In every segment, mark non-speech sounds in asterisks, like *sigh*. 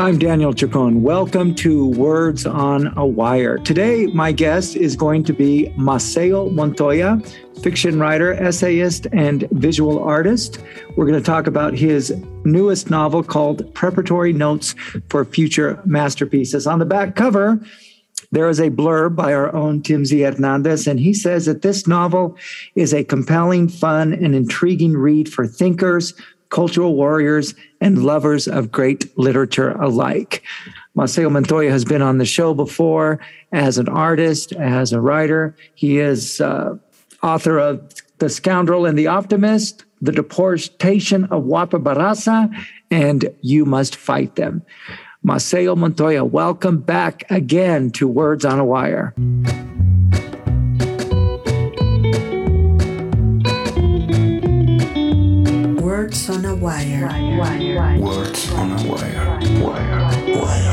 I'm Daniel Chacon. Welcome to Words on a Wire. Today, my guest is going to be Maceo Montoya, fiction writer, essayist, and visual artist. We're going to talk about his newest novel called Preparatory Notes for Future Masterpieces. On the back cover, there is a blurb by our own Tim Z. Hernandez, and he says that this novel is a compelling, fun, and intriguing read for thinkers, cultural warriors, and lovers of great literature alike. Maceo Montoya has been on the show before as an artist, as a writer. He is uh, author of The Scoundrel and the Optimist, The Deportation of Wopper Barraza, and You Must Fight Them. Maceo Montoya, welcome back again to Words on a Wire. Words on a Wire. Words on a Wire. Wire. Wire.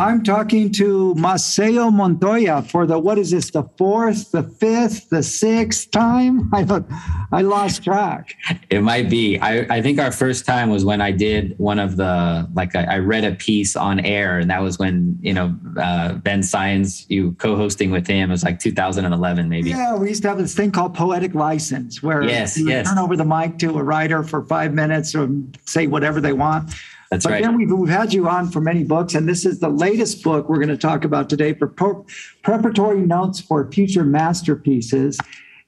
I'm talking to Maceo Montoya for the what is this? The fourth, the fifth, the sixth time? *laughs* I don't, I lost track. It might be. I, I think our first time was when I did one of the like I, I read a piece on air, and that was when you know uh, Ben Sáenz you co-hosting with him. It was like 2011 maybe. Yeah, we used to have this thing called poetic license, where Yes, you yes. turn over the mic to a writer for five minutes or say whatever they want. That's but right. then we've, we've had you on for many books, and this is the latest book we're going to talk about today for preparatory notes for future masterpieces,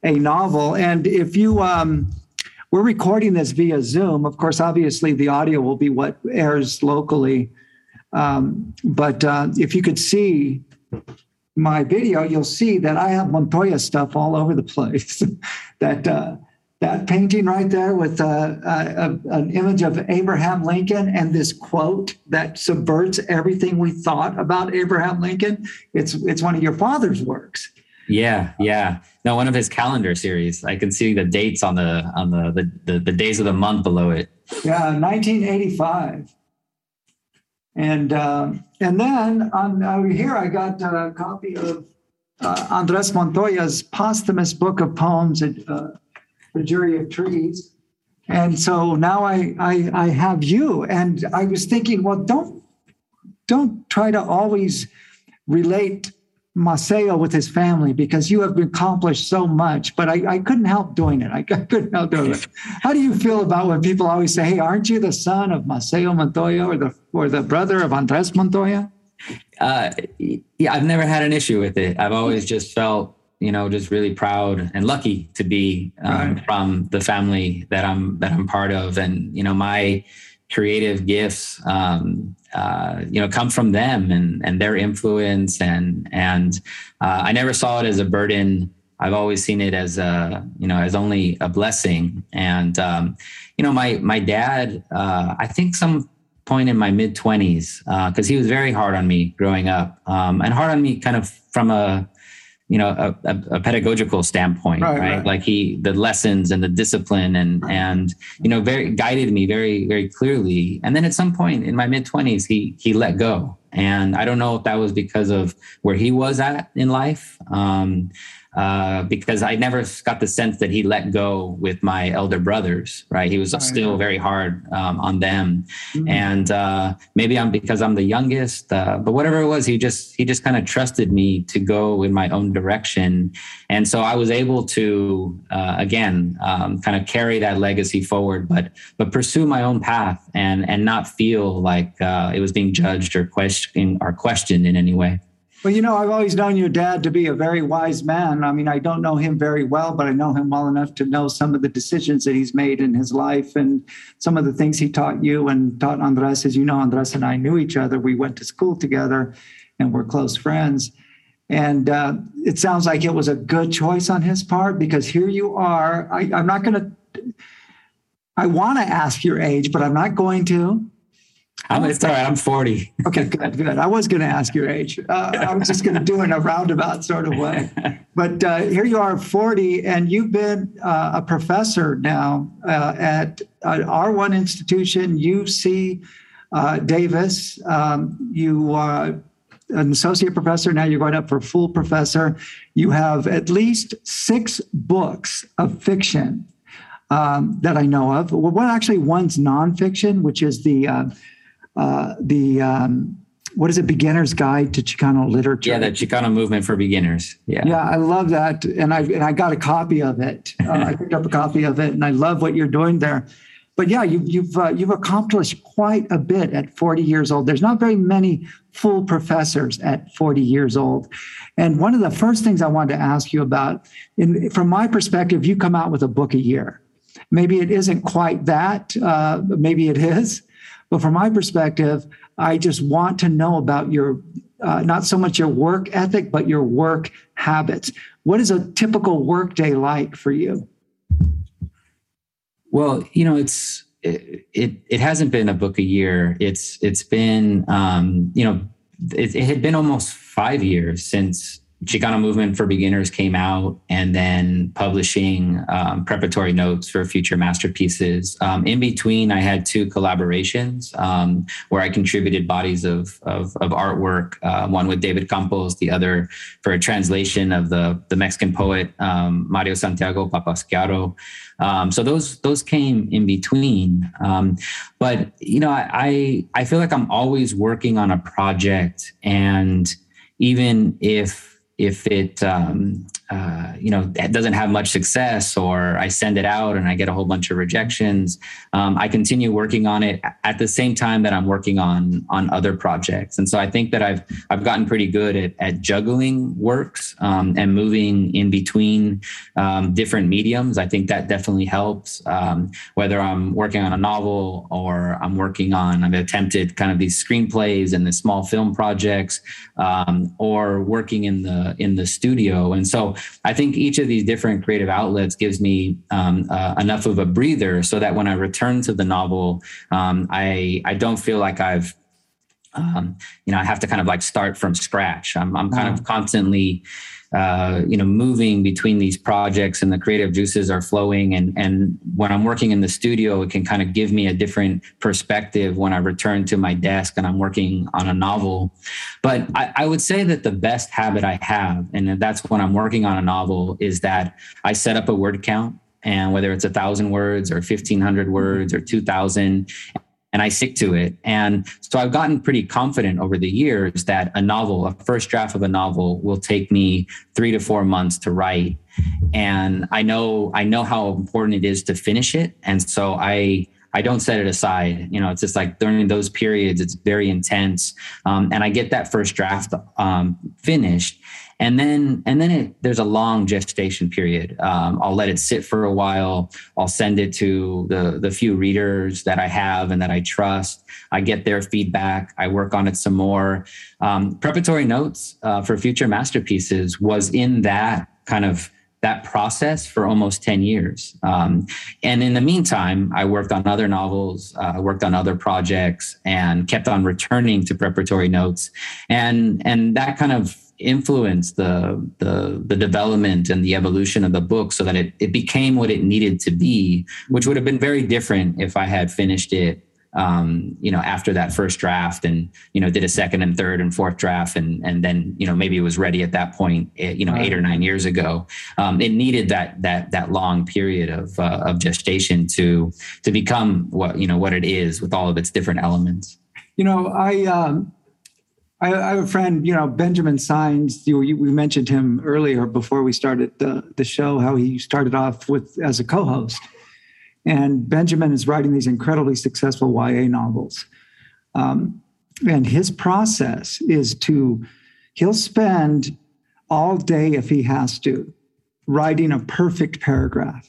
a novel. And if you, um, we're recording this via Zoom. Of course, obviously the audio will be what airs locally. Um, but uh, if you could see my video, you'll see that I have Montoya stuff all over the place. *laughs* that uh, that painting right there with uh, uh, an image of Abraham Lincoln and this quote that subverts everything we thought about Abraham Lincoln. It's it's one of your father's works. Yeah, yeah. No, one of his calendar series. I can see the dates on the on the the, the, the days of the month below it. Yeah, 1985. And um, and then on over here I got a copy of uh, Andres Montoya's posthumous book of poems, uh, The Jury of Trees. And so now I, I I have you, and I was thinking, well, don't don't try to always relate Maceo with his family because you have accomplished so much, but I, I couldn't help doing it. I *laughs* couldn't help doing it. How do you feel about when people always say, "Hey, aren't you the son of Maceo Montoya or the or the brother of Andres Montoya?" Uh, yeah, I've never had an issue with it. I've always just felt, you know, just really proud and lucky to be um, Right. from the family that I'm that I'm part of, and you know, my creative gifts, um, uh, you know, come from them and and their influence, and and uh, I never saw it as a burden. I've always seen it as a, you know, as only a blessing. And um, you know, my my dad, uh, I think some point in my mid 20s because he was very hard on me growing up um, and hard on me kind of from a you know a, a, a pedagogical standpoint Right, right, right. like he the lessons and the discipline and and you know very guided me very very clearly. And then at some point in my mid 20s he he let go. And i don't know if that was because of where he was at in life. Um, uh, because I never got the sense that he let go with my elder brothers. Right, he was still very hard um, on them, Mhm. and uh, maybe I'm because I'm the youngest, uh, but whatever it was, he just he just kind of trusted me to go in my own direction, and so I was able to uh, again um, kind of carry that legacy forward, but but pursue my own path and and not feel like uh, it was being judged or questioned or questioned in any way. Well, you know, I've always known your dad to be a very wise man. I mean, I don't know him very well, but I know him well enough to know some of the decisions that he's made in his life and some of the things he taught you and taught Andres. As you know, Andres and I knew each other. We went to school together and we're close friends. And uh, it sounds like it was a good choice on his part because here you are. I, I'm not going to, I want to ask your age, but I'm not going to. I'm, it's all right. I'm 40. Okay, good, good. I was going to ask your age. Uh, I was just going to do it in a roundabout sort of way. *laughs* But uh, here you are, 40, and you've been uh, a professor now uh, at uh, R1 institution, UC uh, Davis. Um, you are an associate professor. Now you're going up for full professor. You have at least six books of fiction um, that I know of. Well, one actually one's nonfiction, which is the uh, the um, what is it? Beginner's Guide to Chicano Literature. Yeah, the Chicano Movement for Beginners. Yeah, yeah, I love that, and I and I got a copy of it. *laughs* Uh, I picked up a copy of it, and I love what you're doing there. But yeah, you, you've uh, you've accomplished quite a bit at 40 years old. There's not very many full professors at 40 years old, and one of the first things I wanted to ask you about, in, from my perspective, you come out with a book a year. Maybe it isn't quite that. Uh, maybe it is. But from my perspective, I just want to know about your, uh, not so much your work ethic, but your work habits. What is a typical workday like for you? Well, you know, it's it, it, it hasn't been a book a year. It's it's been um, you know it, it had been almost five years since Chicano Movement for Beginners came out, and then publishing um, preparatory notes for future masterpieces. Um, in between, I had two collaborations um, where I contributed bodies of, of, of artwork, uh, one with David Campos, the other for a translation of the, the Mexican poet um, Mario Santiago Papasquiaro. Um, so those those came in between. Um, but you know, I I feel like I'm always working on a project, and even if if it um, uh, you know doesn't have much success or i send it out and i get a whole bunch of rejections. Um, i continue working on it at the same time that i'm working on on other projects. And so i think that i've i've gotten pretty good at, at juggling works um, and moving in between um, different mediums. I think that definitely helps um, whether i'm working on a novel or i'm working on i've attempted kind of these screenplays and the small film projects um, or working in the in the studio. And so I think each of these different creative outlets gives me um, uh, enough of a breather so that when I return to the novel, um, I I don't feel like I've um, you know I have to kind of like start from scratch. I'm I'm kind of constantly uh, you know moving between these projects and the creative juices are flowing. And and when i'm working in the studio it can kind of give me a different perspective when i return to my desk and i'm working on a novel. But I, I would say that the best habit i have and that's when i'm working on a novel is that i set up a word count. And whether it's a thousand words or 1500 words or 2000 and I stick to it. And so I've gotten pretty confident over the years that a novel, a first draft of a novel, will take me three to four months to write. And I know I know how important it is to finish it. And so I I don't set it aside. You know, it's just like during those periods, it's very intense. Um, and I get that first draft um, finished and then and then it, there's a long gestation period. Um, I'll let it sit for a while. I'll send it to the the few readers that I have and that I trust. I get their feedback. I work on it some more. Um, preparatory notes uh, for future masterpieces was in that kind of that process for almost 10 years. Um, and in the meantime, I worked on other novels, uh, worked on other projects, and kept on returning to preparatory notes. And, and that kind of influenced the, the, the development and the evolution of the book so that it, it became what it needed to be, which would have been very different if I had finished it um, you know, after that first draft and, you know, did a second and third and fourth draft and, and then, you know, maybe it was ready at that point, eh, you know, eight or nine years ago. Um, it needed that, that, that long period of, uh, of gestation to, to become what, you know, what it is with all of its different elements. You know, I, um, I, have a friend, you know, Benjamin Sáenz. You, we mentioned him earlier before we started the, the show, how he started off with as a co-host. And Benjamin is writing these incredibly successful YA novels. Um, and his process is to, he'll spend all day if he has to writing a perfect paragraph.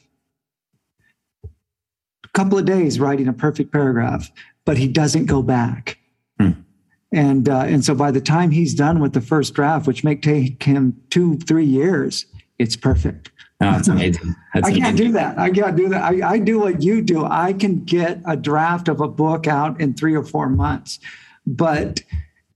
A couple of days writing a perfect paragraph, but he doesn't go back and uh, and so by the time he's done with the first draft, which may take him two three years, it's perfect. Oh, that's amazing. That's I can't amazing. do that. I can't do that. I, I do what you do. I can get a draft of a book out in three or four months, but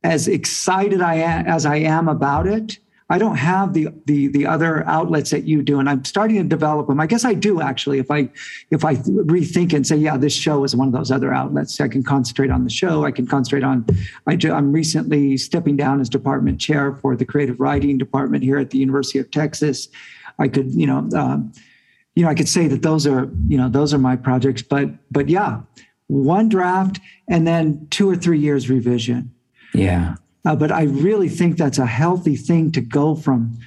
as excited I am as I am about it, I don't have the the the other outlets that you do, and I'm starting to develop them. I guess I do actually. If I if I rethink and say, yeah, this show is one of those other outlets, I can concentrate on the show. I can concentrate on. I do, I'm recently stepping down as department chair for the creative writing department here at the University of Texas. I could, you know, um, you know, I could say that those are, you know, those are my projects. But but yeah, one draft and then two or three years revision. Yeah. Uh, but I really think that's a healthy thing to go from,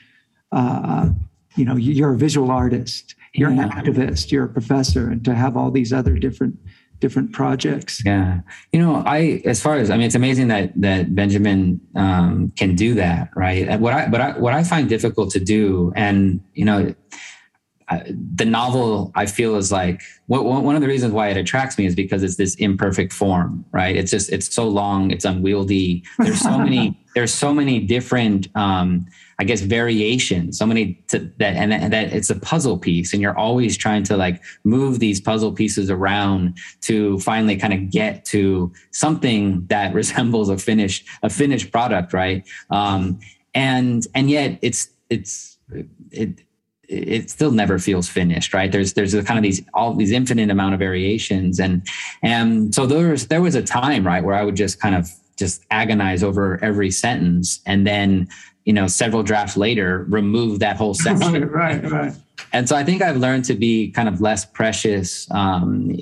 uh, you know, you're a visual artist, you're yeah. an activist, you're a professor, and to have all these other different different projects. Yeah, you know, I as far as I mean, it's amazing that that Benjamin um, can do that, right? What I but I, what I find difficult to do, and you know, the novel I feel is like one of the reasons why it attracts me is because it's this imperfect form, right? It's just it's so long, it's unwieldy. There's so many *laughs* there's so many different um, I guess variations, so many to, that and, and that it's a puzzle piece, and you're always trying to like move these puzzle pieces around to finally kind of get to something that *laughs* resembles a finished a finished product, right? Um, and and yet it's it's it it still never feels finished, right? There's there's a kind of these all these infinite amount of variations, and and so there was there was a time, right, where I would just kind of just agonize over every sentence, and then you know several drafts later remove that whole *laughs* section, right, right, right. And so I think I've learned to be kind of less precious. Um,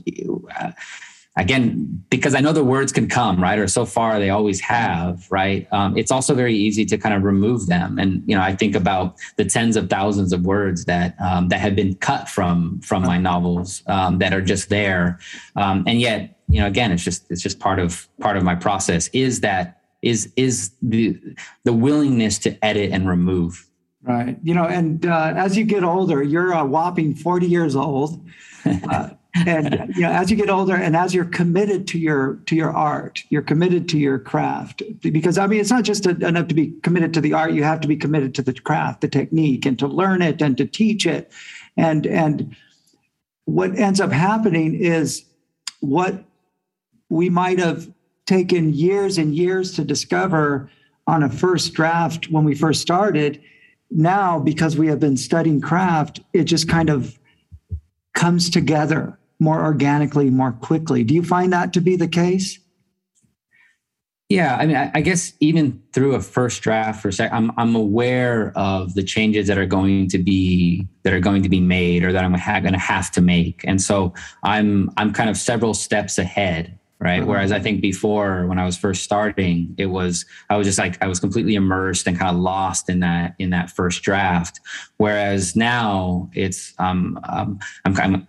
again, because I know the words can come, right? Or so far they always have, right? Um, it's also very easy to kind of remove them. And, you know, I think about the tens of thousands of words that, um, that have been cut from, from my novels um, that are just there. Um, and yet, you know, again, it's just, it's just part of, part of my process is that, is, is the, the willingness to edit and remove. Right. You know, and uh, as you get older, you're a whopping 40 years old. *laughs* Uh, and you know as you get older and as you're committed to your to your art you're committed to your craft. Because i mean it's not just enough to be committed to the art you have to be committed to the craft the technique and to learn it and to teach it. And and what ends up happening is what we might have taken years and years to discover on a first draft when we first started. Now because we have been studying craft it just kind of comes together more organically, more quickly. Do you find that to be the case? Yeah, I mean, I, guess even through a first draft or sec, I'm I'm aware of the changes that are going to be that are going to be made or that I'm ha- going to have to make, and so I'm I'm kind of several steps ahead right? Uh-huh. whereas i think before when i was first starting it was i was just like i was completely immersed and kind of lost in that in that first draft. Whereas now it's um, um i'm kind of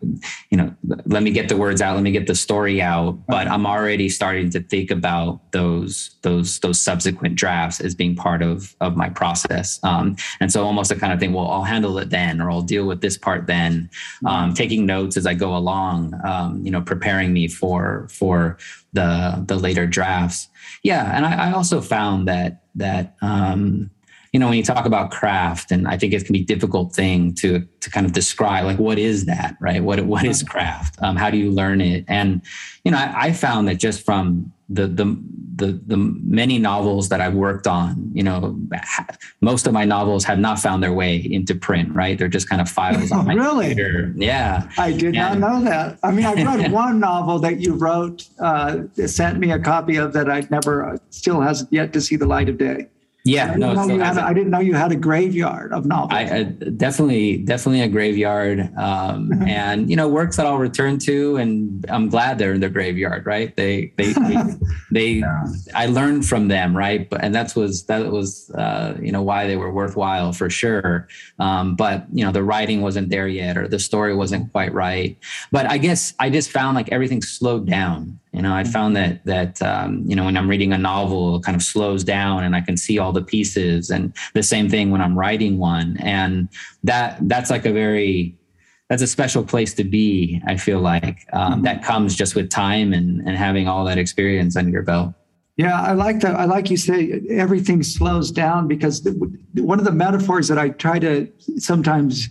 you know let me get the words out let me get the story out but uh-huh. i'm already starting to think about those those those subsequent drafts as being part of of my process. Um and so almost a kind of thing well i'll handle it then or i'll deal with this part then. Um taking notes as i go along um you know preparing me for for the the later drafts. Yeah, and I, I also found that that um, you know when you talk about craft, and I think it can be a difficult thing to to kind of describe like what is that, right? What what is craft? Um, how do you learn it? And you know, I, I found that just from the the the the many novels that I've worked on, you know, most of my novels have not found their way into print. Right? They're just kind of files on *laughs* my really? computer. Yeah, I did not know that. I mean, I read *laughs* one novel that you wrote, uh, sent me a copy of that I never, uh, still hasn't yet to see the light of day. Yeah, I no, I didn't know you had a graveyard of novels. I, definitely, definitely a graveyard, um, *laughs* and you know, works that I'll return to, and I'm glad they're in the graveyard. Right? They, they, *laughs* they, they yeah. I learned from them. Right? But and that was that was uh, you know why they were worthwhile for sure. Um, but you know, the writing wasn't there yet, or the story wasn't quite right. But I guess I just found like everything slowed down you know, I mm-hmm. found that that um, you know when I'm reading a novel, it kind of slows down, and I can see all the pieces. And the same thing when I'm writing one, and that that's like a very that's a special place to be. I feel like um, mm-hmm. that comes just with time and and having all that experience under your belt. Yeah, I like that. I like you say everything slows down because the, one of the metaphors that I try to sometimes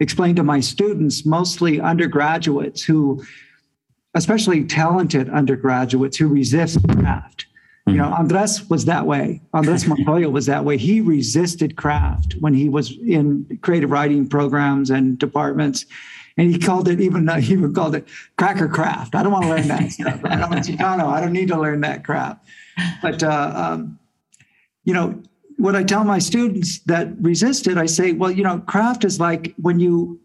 explain to my students, mostly undergraduates who especially talented undergraduates who resist craft You know, Andres was that way. Andres *laughs* Montoya was that way. He resisted craft when he was in creative writing programs and departments. And he called it even *laughs* he even called it cracker craft. I don't want to learn that stuff. I'm a Chicano. I don't need to learn that crap. But uh, um, you know, what I tell my students that resist it, I say, well, you know, craft is like when you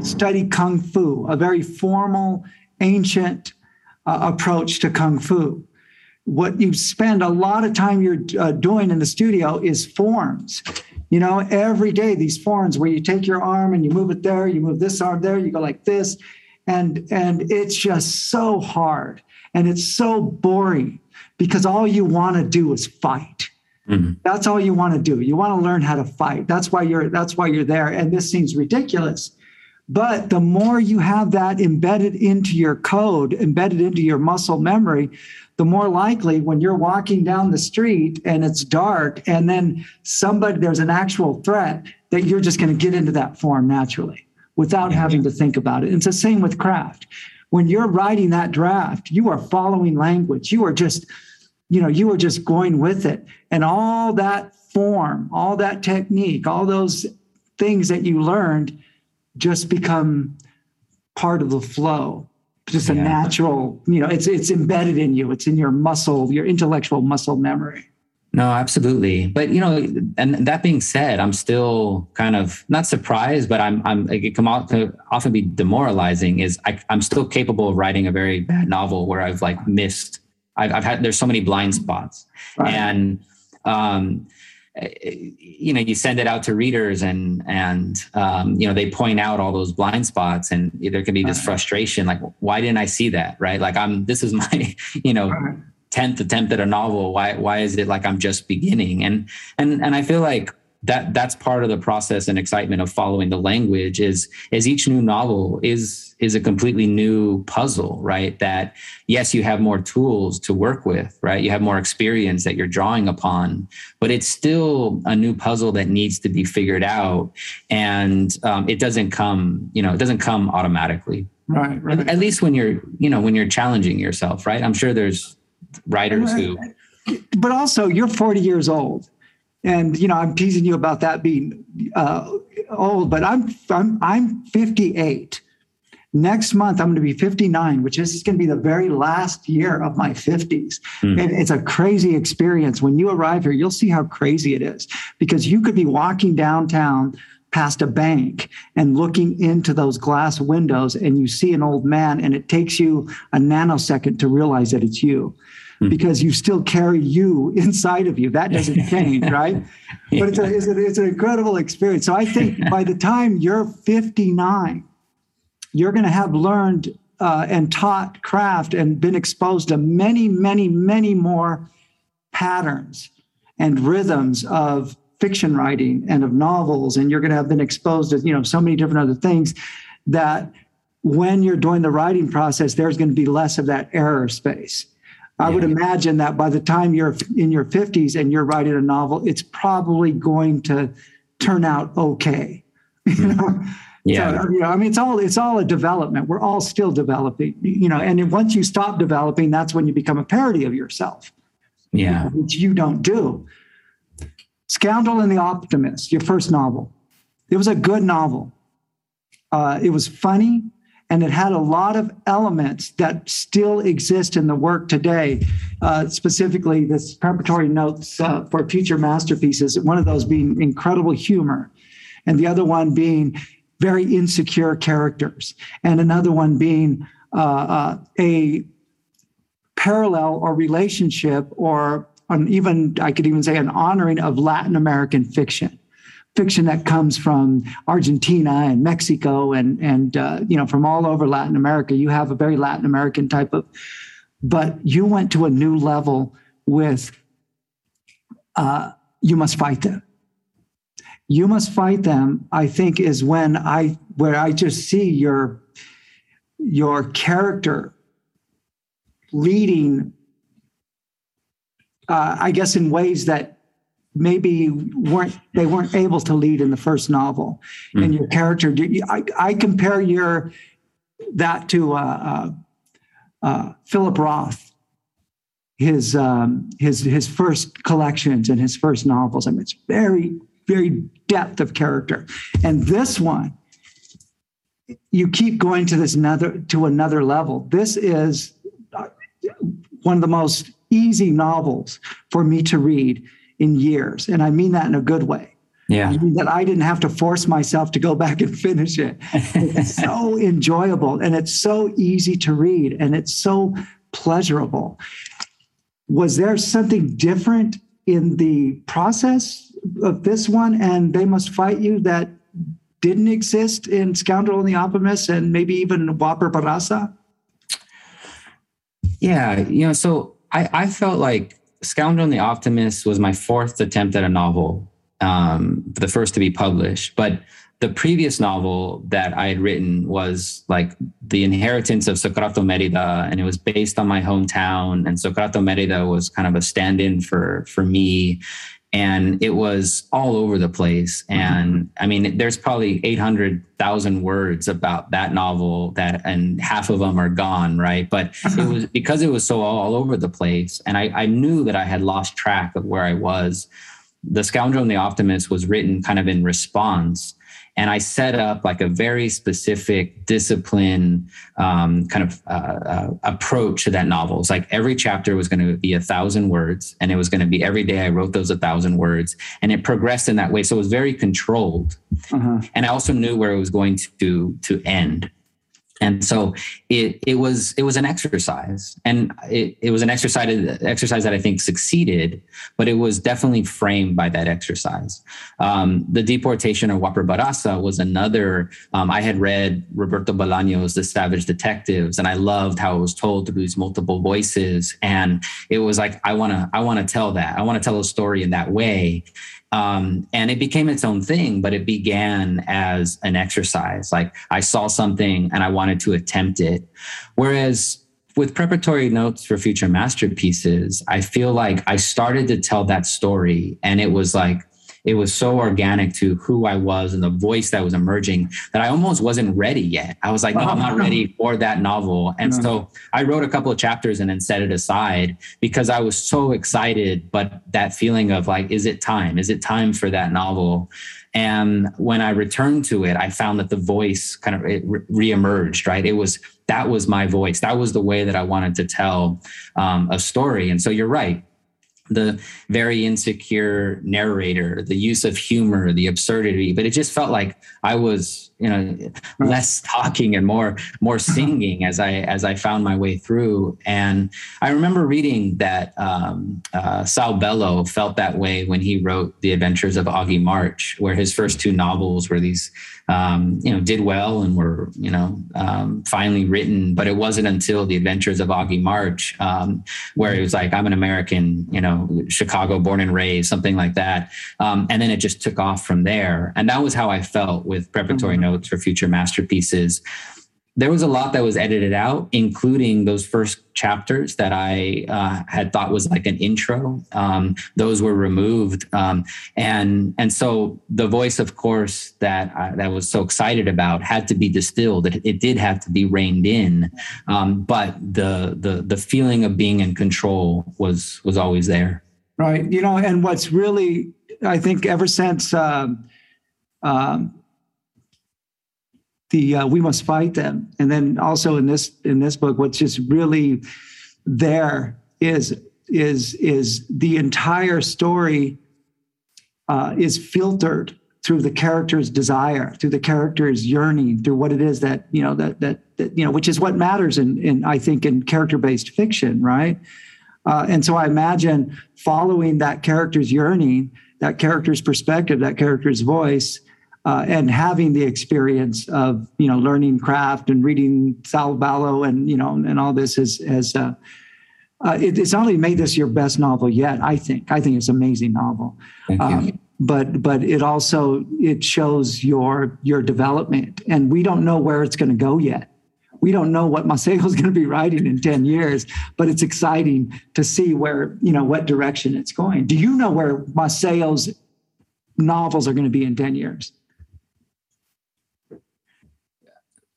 study kung fu, a very formal, ancient uh, approach to kung fu. What you spend a lot of time you're uh, doing in the studio is forms. You know every day these forms where you take your arm and you move it there you move this arm there you go like this. And and it's just so hard and it's so boring because all you want to do is fight. Mm-hmm. that's all you want to do. You want to learn how to fight. That's why you're that's why you're there. And this seems ridiculous but the more you have that embedded into your code embedded into your muscle memory the more likely when you're walking down the street and it's dark and then somebody there's an actual threat that you're just going to get into that form naturally without having to think about it. It's the same with craft. When you're writing that draft, you are following language. You are just, you know, you are just going with it. And all that form, all that technique, all those things that you learned just become part of the flow just a yeah. natural you know it's it's embedded in you it's in your muscle your intellectual muscle memory no absolutely but you know and that being said i'm still kind of not surprised but i'm i'm it can often be demoralizing is I, i'm still capable of writing a very bad novel where i've like missed i've, I've had there's so many blind spots right. and um you know you send it out to readers and and um, you know they point out all those blind spots and there can be this frustration like why didn't i see that right? Like i'm this is *laughs* my you know 10th attempt at a novel. Why why is it like i'm just beginning? And and and i feel like that that's part of the process and excitement of following the language is is each new novel is is a completely new puzzle right? That yes you have more tools to work with right? You have more experience that you're drawing upon but it's still a new puzzle that needs to be figured out. And um, it doesn't come you know it doesn't come automatically. Right, right. At, at least when you're you know when you're challenging yourself right? I'm sure there's writers who but also you're 40 years old. And you know i'm teasing you about that being uh, old but i'm i'm i'm 58 next month i'm going to be 59 which is going to be the very last year of my 50s mm. and it's a crazy experience when you arrive here you'll see how crazy it is because you could be walking downtown past a bank and looking into those glass windows and you see an old man and it takes you a nanosecond to realize that it's you mm-hmm. because you still carry you *laughs* inside of you. That doesn't *laughs* change, right? yeah. But it's, a, it's, a, it's an incredible experience. So I think by the time you're 59, you're going to have learned uh, and taught craft and been exposed to many, many, many more patterns and rhythms of fiction writing and of novels and you're going to have been exposed to you know so many different other things that when you're doing the writing process there's going to be less of that error space I would imagine that by the time you're in your 50s and you're writing a novel, it's probably going to turn out okay. *laughs* You know? Yeah. So, you know, I mean, it's all it's all a development. We're all still developing, you know, and once you stop developing, that's when you become a parody of yourself. Yeah. You know, which you don't do. Scoundrel and the Optimist, your first novel. It was a good novel. Uh, it was funny and it had a lot of elements that still exist in the work today. Uh, specifically, this preparatory notes uh, for future masterpieces. One of those being incredible humor, and the other one being very insecure characters, and another one being uh, uh a parallel or relationship, or an even I could even say an honoring of Latin American fiction fiction that comes from Argentina and Mexico and and uh, you know from all over Latin America. You have a very Latin American type of, but you went to a new level with. Uh, you must fight them. You must fight them. I think is when I where I just see your your character leading. Uh, I guess in ways that maybe weren't they weren't able to lead in the first novel mm. and your character I, I, compare your that to uh, uh, uh, philip roth his um, his his first collections and his first novels. I mean, it's very very depth of character, and this one, you keep going to this another to another level. This is uh, one of the most easy novels for me to read in years, and I mean that in a good way. Yeah. I mean that I didn't have to force myself to go back and finish it. It's so *laughs* enjoyable and it's so easy to read and it's so pleasurable. Was there something different in the process of this one and They Must Fight You that didn't exist in Scoundrel and the Optimist and maybe even Wopper Barraza? Yeah, you know, so I, I felt like Scoundrel and the Optimist was my fourth attempt at a novel um, the first to be published. But the previous novel that I had written was like The Inheritance of Socrato Merida, and it was based on my hometown. And Socrato Merida was kind of a stand in for, for me. And it was all over the place. Mm-hmm. And I mean, there's probably 800,000 words about that novel that, and half of them are gone, right? But *laughs* it was because it was so all over the place. And I, I knew that I had lost track of where I was the Scoundrel and the Optimist was written kind of in response. And I set up like a very specific discipline um, kind of uh, uh, approach to that novel. It's like every chapter was going to be a thousand words, and it was going to be every day I wrote those a thousand words, and it progressed in that way. So it was very controlled, uh-huh. and I also knew where it was going to to end and so it it was it was an exercise. And it, it was an exercise exercise that i think succeeded but it was definitely framed by that exercise. Um, the deportation of Wopper Barraza was another um, i had read roberto Bolaño's the savage detectives and i loved how it was told through these multiple voices. And it was like i want to i want to tell that. I want to tell a story in that way um, and it became its own thing, but it began as an exercise. Like I saw something and I wanted to attempt it. Whereas with preparatory notes for future masterpieces, I feel like I started to tell that story and it was like, it was so organic to who I was and the voice that was emerging that I almost wasn't ready yet. I was like, no, I'm not ready for that novel. And so I wrote a couple of chapters and then set it aside because I was so excited. But that feeling of like, is it time? Is it time for that novel? And when I returned to it, I found that the voice kind of it reemerged, right? It was that was my voice. That was the way that I wanted to tell um, a story. And so you're right the very insecure narrator, the use of humor, the absurdity, but it just felt like I was, you know, less talking and more more *laughs* singing as I as I found my way through. And I remember reading that um, uh, Saul Bellow felt that way when he wrote The Adventures of Augie March, where his first two novels were these um, you know, did well and were, you know, um, finally written. But it wasn't until the adventures of Augie March, um, where it was like, I'm an American, you know, Chicago born and raised, something like that. Um, and then it just took off from there. And that was how I felt with preparatory mm-hmm. notes for future masterpieces there was a lot that was edited out, including those first chapters that I uh, had thought was like an intro. Um, those were removed, um, and and so the voice, of course, that I, that was so excited about had to be distilled. It, it did have to be reined in, um, but the the the feeling of being in control was was always there. Right. You know, and what's really, I think, ever since. Um, um the uh, we must fight them. And then also in this in this book what's just really there is is is the entire story uh, is filtered through the character's desire through the character's yearning through what it is that you know that that, that you know which is what matters in in i think in character based fiction right? Uh, and so i imagine following that character's yearning that character's perspective that character's voice uh, and having the experience of you know learning craft and reading Saul Bellow and you know and all this has has uh, uh, it, it's only made this your best novel yet. I think I think it's an amazing novel. Um, but but it also it shows your your development, and we don't know where it's going to go yet. We don't know what Maceo is *laughs* going to be writing in 10 years, but it's exciting to see where, you know, what direction it's going. Do you know where Maceo's novels are going to be in 10 years?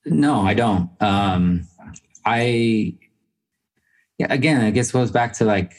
No, I don't. Um, I yeah, again, I guess it goes back to like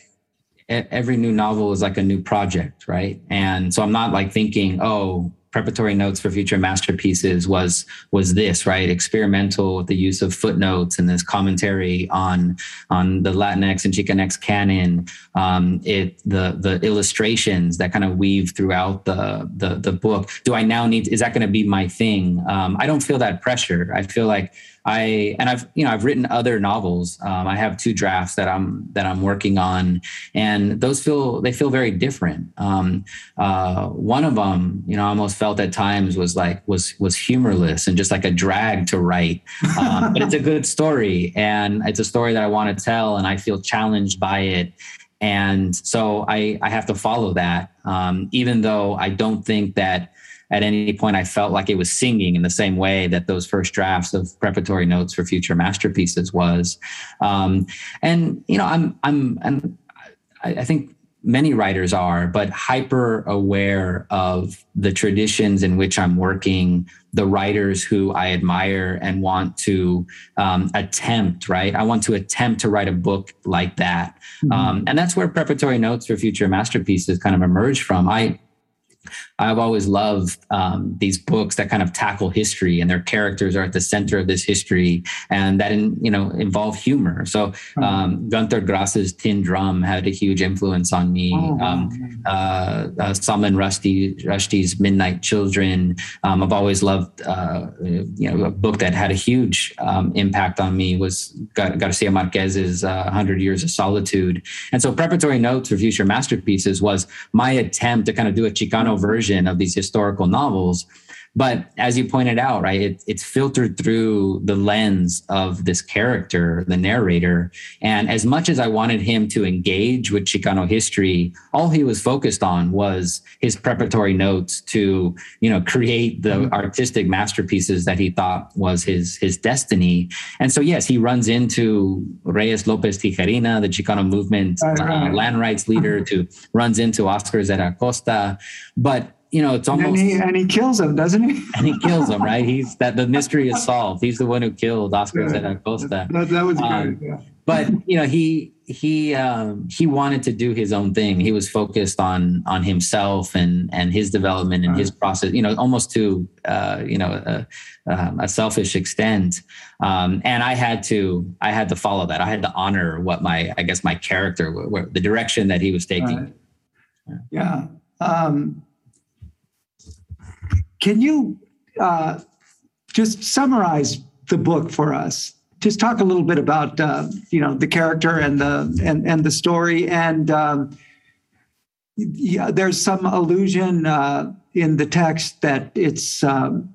every new novel is like a new project, right? And so I'm not like thinking, oh, preparatory notes for future masterpieces was was this right? Experimental with the use of footnotes and this commentary on on the latinx and chicanx canon. Um, it the the illustrations that kind of weave throughout the the, the book. Do i now need is that going to be my thing? Um, i don't feel that pressure. I feel like I and I've you know I've written other novels. Um, I have two drafts that I'm that I'm working on, and those feel they feel very different. Um, uh, one of them, you know, almost felt at times was like was was humorless and just like a drag to write. Um, but it's a good story, and it's a story that I want to tell, and I feel challenged by it. And so I I have to follow that, um, even though I don't think that at any point I felt like it was singing in the same way that those first drafts of preparatory notes for future masterpieces was. Um, and you know, I'm I'm and I, I think many writers are, but hyper aware of the traditions in which I'm working, the writers who I admire and want to um, attempt, right? I want to attempt to write a book like that. Mm-hmm. Um, and that's where preparatory notes for future masterpieces kind of emerge from. I, I've always loved um, these books that kind of tackle history and their characters are at the center of this history and that in, you know involve humor. So hmm. um, Günter Grass's Tin Drum had a huge influence on me. Oh, um, uh, uh, Salman Rushdie, Rushdie's Midnight Children. Um, I've always loved uh, you know a book that had a huge um, impact on me was Gar- Garcia Marquez's uh, Hundred Years of Solitude. And so preparatory notes for future masterpieces was my attempt to kind of do a Chicano version of these historical novels but as you pointed out right it, it's filtered through the lens of this character the narrator. And as much as i wanted him to engage with chicano history all he was focused on was his preparatory notes to you know create the mm-hmm. artistic masterpieces that he thought was his his destiny. And so yes he runs into Reies lopez tijerina the chicano movement uh, land rights leader *laughs* to runs into oscar zeta acosta but you know, it's almost and he, and he kills him, doesn't he? and he kills him, right? *laughs* He's that the mystery is solved. He's the one who killed Oscar yeah, Costa. That, that was um, great. Yeah. But you know, he he um, he wanted to do his own thing. He was focused on on himself and and his development and right. his process. You know, almost to uh, you know a, um, a selfish extent. Um, and I had to I had to follow that. I had to honor what my I guess my character, the direction that he was taking. Right. Yeah. Um, can you uh, just summarize the book for us? Just talk a little bit about uh, you know the character and the and and the story, and um, yeah, there's some allusion uh, in the text that it's um,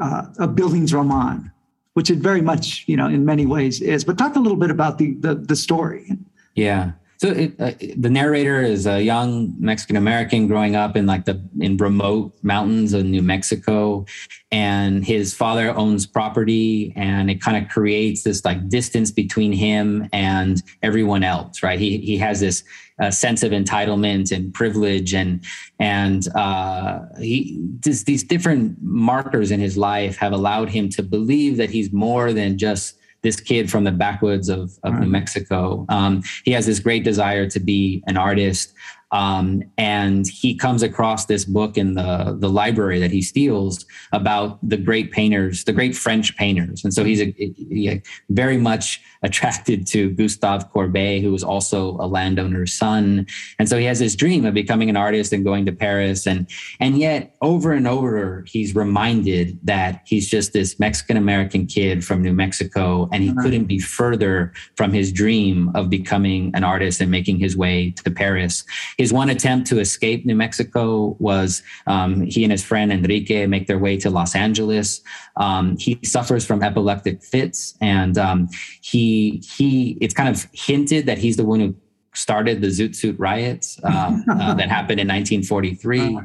uh, a Bildungsroman, which it very much you know in many ways is. But talk a little bit about the the, the story. Yeah. So it, uh, the narrator is a young Mexican American growing up in like the in remote mountains of New Mexico, and his father owns property, and it kind of creates this like distance between him and everyone else. Right? He he has this uh, sense of entitlement and privilege, and and uh, he this, these different markers in his life have allowed him to believe that he's more than just this kid from the backwoods of, of right. New Mexico. Um, he has this great desire to be an artist. Um, and he comes across this book in the, the library that he steals about the great painters, the great French painters. And so he's a, he very much attracted to Gustave Courbet, who was also a landowner's son. And so he has this dream of becoming an artist and going to Paris. And, and yet, over and over, he's reminded that he's just this Mexican American kid from New Mexico, and he uh-huh. couldn't be further from his dream of becoming an artist and making his way to Paris. His one attempt to escape New Mexico was um, he and his friend Enrique make their way to Los Angeles. Um, he suffers from epileptic fits, and um, he he it's kind of hinted that he's the one who started the Zoot Suit riots uh, uh, *laughs* that happened in 1943.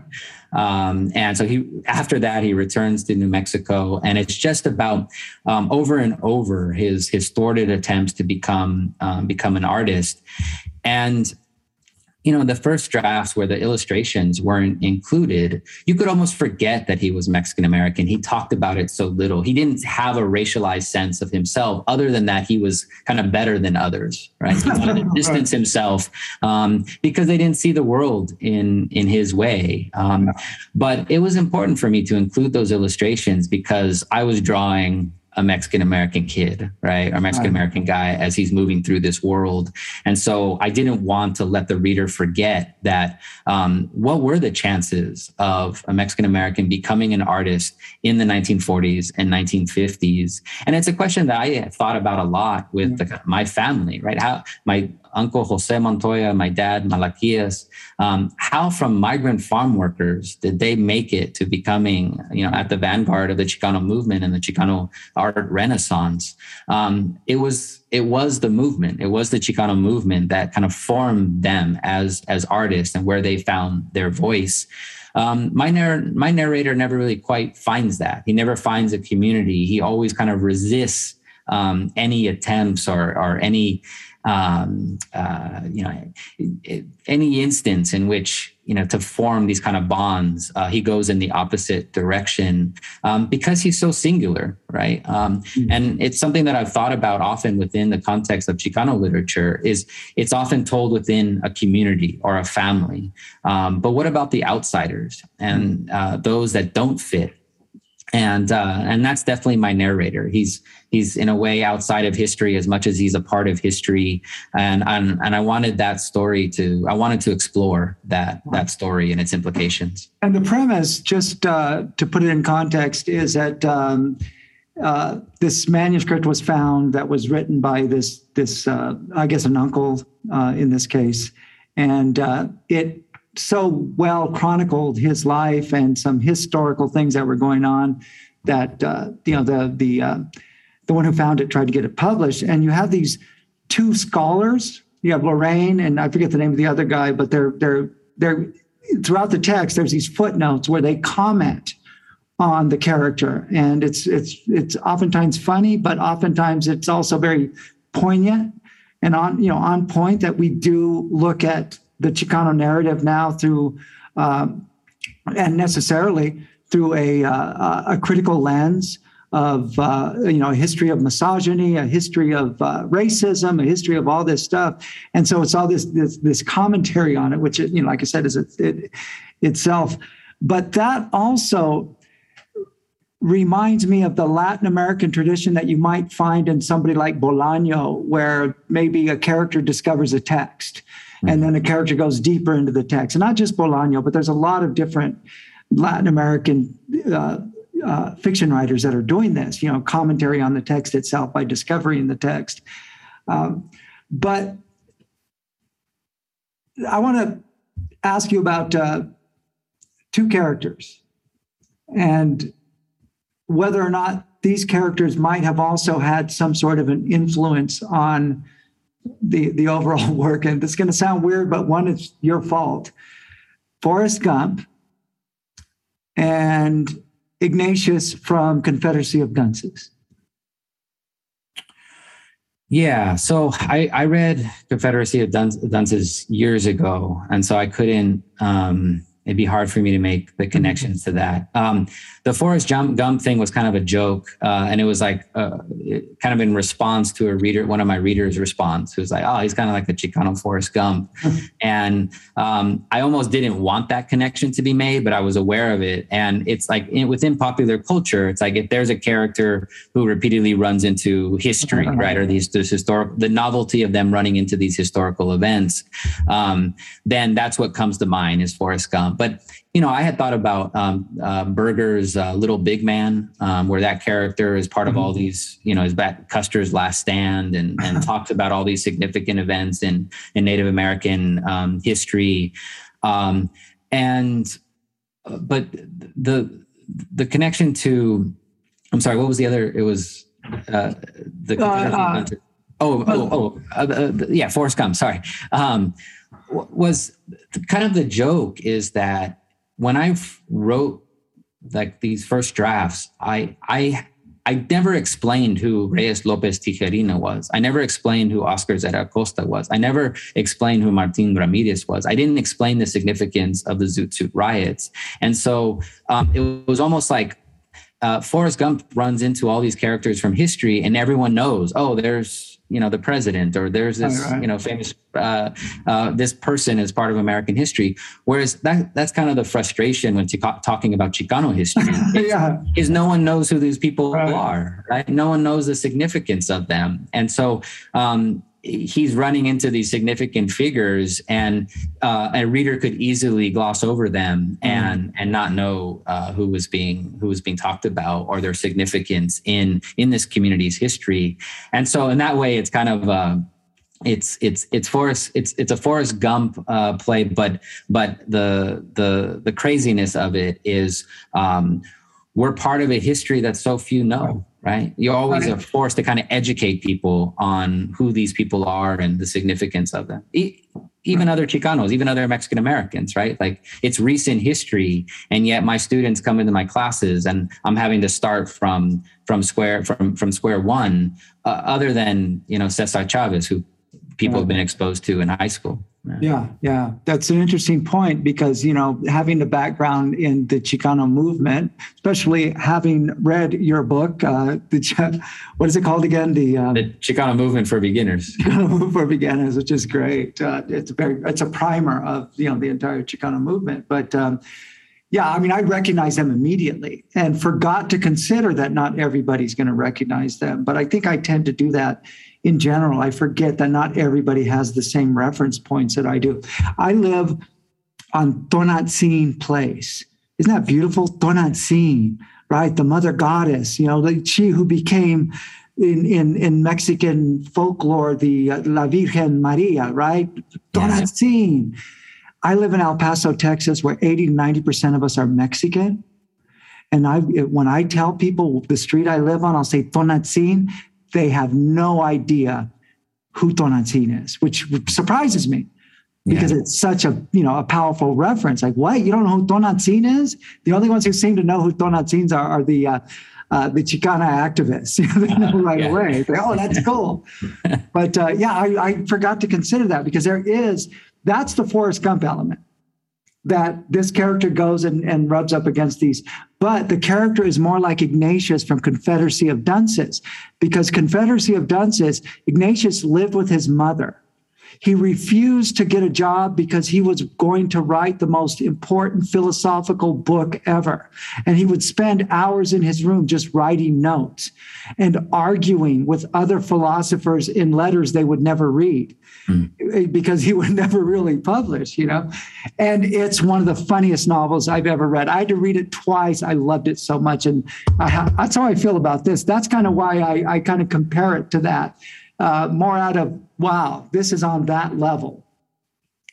Um, and so he, after that, he returns to New Mexico, and it's just about um, over and over his his thwarted attempts to become um, become an artist. And you know, in the first drafts where the illustrations weren't included, you could almost forget that he was Mexican American. He talked about it so little. He didn't have a racialized sense of himself, other than that he was kind of better than others, right? He wanted to *laughs* distance himself um, because they didn't see the world in in his way. Um, but it was important for me to include those illustrations because I was drawing a Mexican American kid, right? Or Mexican American guy as he's moving through this world. And so I didn't want to let the reader forget that um, what were the chances of a Mexican American becoming an artist in the 1940s and 1950s? And it's a question that I thought about a lot with the, my family, right? How my Uncle Jose Montoya, my dad Malaquias, um, how from migrant farm workers did they make it to becoming, you know, at the vanguard of the Chicano movement and the Chicano art renaissance? Um, it was it was the movement, it was the Chicano movement that kind of formed them as as artists and where they found their voice. Um, my, narr- my narrator never really quite finds that. He never finds a community. He always kind of resists um, any attempts or, or any um, uh, you know, any instance in which you know to form these kind of bonds, uh, he goes in the opposite direction um, because he's so singular, right? Um, mm-hmm. And it's something that I've thought about often within the context of Chicano literature. Is it's often told within a community or a family, um, but what about the outsiders and uh, those that don't fit? And uh, and that's definitely my narrator. He's he's in a way outside of history as much as he's a part of history, and and, and I wanted that story to I wanted to explore that that story and its implications. And the premise, just uh, to put it in context, is that. Um, uh, this manuscript was found that was written by this this uh, I guess an uncle uh, in this case, and uh, it so well chronicled his life and some historical things that were going on that uh, you know the the uh, the one who found it tried to get it published. And you have these two scholars. You have Lorraine and I forget the name of the other guy but they're they're they're throughout the text there's these footnotes where they comment on the character. And it's it's it's oftentimes funny but oftentimes it's also very poignant and on you know on point that we do look at the Chicano narrative now through, um, and necessarily through a, uh, a critical lens of uh, you know a history of misogyny, a history of uh, racism, a history of all this stuff, and so it's all this this, this commentary on it, which you know, like I said, is it, it itself. But that also reminds me of the Latin American tradition that you might find in somebody like Bolaño, where maybe a character discovers a text and then the character goes deeper into the text. And not just Bolaño, but there's a lot of different Latin American uh, uh, fiction writers that are doing this. You know, commentary on the text itself by discovering the text. Um, but I want to ask you about uh, two characters and whether or not these characters might have also had some sort of an influence on the the overall *laughs* work. And it's going to sound weird, but one, it's your fault. Forrest Gump and Ignatius from Confederacy of Dunces. Yeah, so I, I read Confederacy of Dunces years ago, and so I couldn't um, it'd be hard for me to make the connections to that. Um, the Forrest Gump thing was kind of a joke, uh, and it was like uh, it kind of in response to a reader, one of my readers' response, who was like, "Oh, he's kind of like the Chicano Forrest Gump," and um, I almost didn't want that connection to be made, but I was aware of it, and it's like in, within popular culture, it's like if there's a character who repeatedly runs into history, uh-huh. right, or these this historical, the novelty of them running into these historical events, um, then that's what comes to mind is Forrest Gump. But you know, I had thought about um, uh, Berger's uh, Little Big Man, um, where that character is part of mm-hmm. all these, you know, is back Custer's Last Stand, and and *laughs* talks about all these significant events in in Native American um, history, um, and uh, but the the connection to, I'm sorry, what was the other? It was uh, the. Uh, oh, oh, oh, uh, yeah, Forrest Gump. Sorry. Um, was kind of the joke is that when I wrote like these first drafts, I I I never explained who Reies Lopez Tijerina was. I never explained who Oscar Zeta Acosta was. I never explained who Martin Ramirez was. I didn't explain the significance of the Zoot Suit riots. And so um, it was almost like uh, Forrest Gump runs into all these characters from history, and everyone knows, oh, there's you know the president, or there's this right, right. you know famous uh, uh, this person is part of American history. Whereas that that's kind of the frustration when talking about Chicano history. *laughs* yeah. Is no one knows who these people right. are, right? No one knows the significance of them, and so um, he's running into these significant figures and uh, a reader could easily gloss over them mm-hmm. and mm. and not know uh, who was being who was being talked about or their significance in in this community's history and so in that way it's kind of uh, it's it's it's Forrest it's it's a Forrest Gump uh, play, but but the the the craziness of it is um, we're part of a history that so few know right? You always right. are forced to kind of educate people on who these people are and the significance of them. even right. other Chicanos, even other Mexican Americans, right? Like it's recent history, and yet my students come into my classes, and I'm having to start from from square from from square one. Uh, other than you know Cesar Chavez, who people have been exposed to in high school. Yeah, yeah, that's an interesting point because you know having the background in the Chicano movement, especially having read your book, uh, the what is it called again? The, um, the Chicano movement for beginners. *laughs* Chicano movement for beginners, which is great. Uh, it's a very it's a primer of you know the entire Chicano movement, but. Um, yeah, I mean, I recognize them immediately and forgot to consider that not everybody's going to recognize them. But I think I tend to do that in general. I forget that not everybody has the same reference points that I do. I live on Tonantzin Place. Isn't that beautiful? Tonantzin, right? The mother goddess, you know, the she who became in, in, in Mexican folklore, the uh, La Virgen Maria, right? Tonantzin. I live in El Paso, Texas, where 80 to 90% of us are Mexican. And I, when I tell people the street I live on, I'll say Tonantzin they have no idea who Tonantzin is, which surprises me because yeah. it's such a you know a powerful reference. Like, what you don't know who Tonantzin is? The only ones who seem to know who Tonantzins are are the uh, uh, the Chicana activists. *laughs* they know right yeah. away. Oh, that's *laughs* cool. but uh, yeah, I, I forgot to consider that because there is that's the Forrest Gump element that this character goes and, and rubs up against these. But the character is more like Ignatius from Confederacy of Dunces, because Confederacy of Dunces, Ignatius lived with his mother. He refused to get a job because he was going to write the most important philosophical book ever. And he would spend hours in his room just writing notes and arguing with other philosophers in letters they would never read mm. because he would *laughs* never really publish, you know. And it's one of the funniest novels I've ever read. I had to read it twice. I loved it so much. And I, that's how I feel about this. That's kind of why I, I kind of compare it to that uh, more out of wow, this is on that level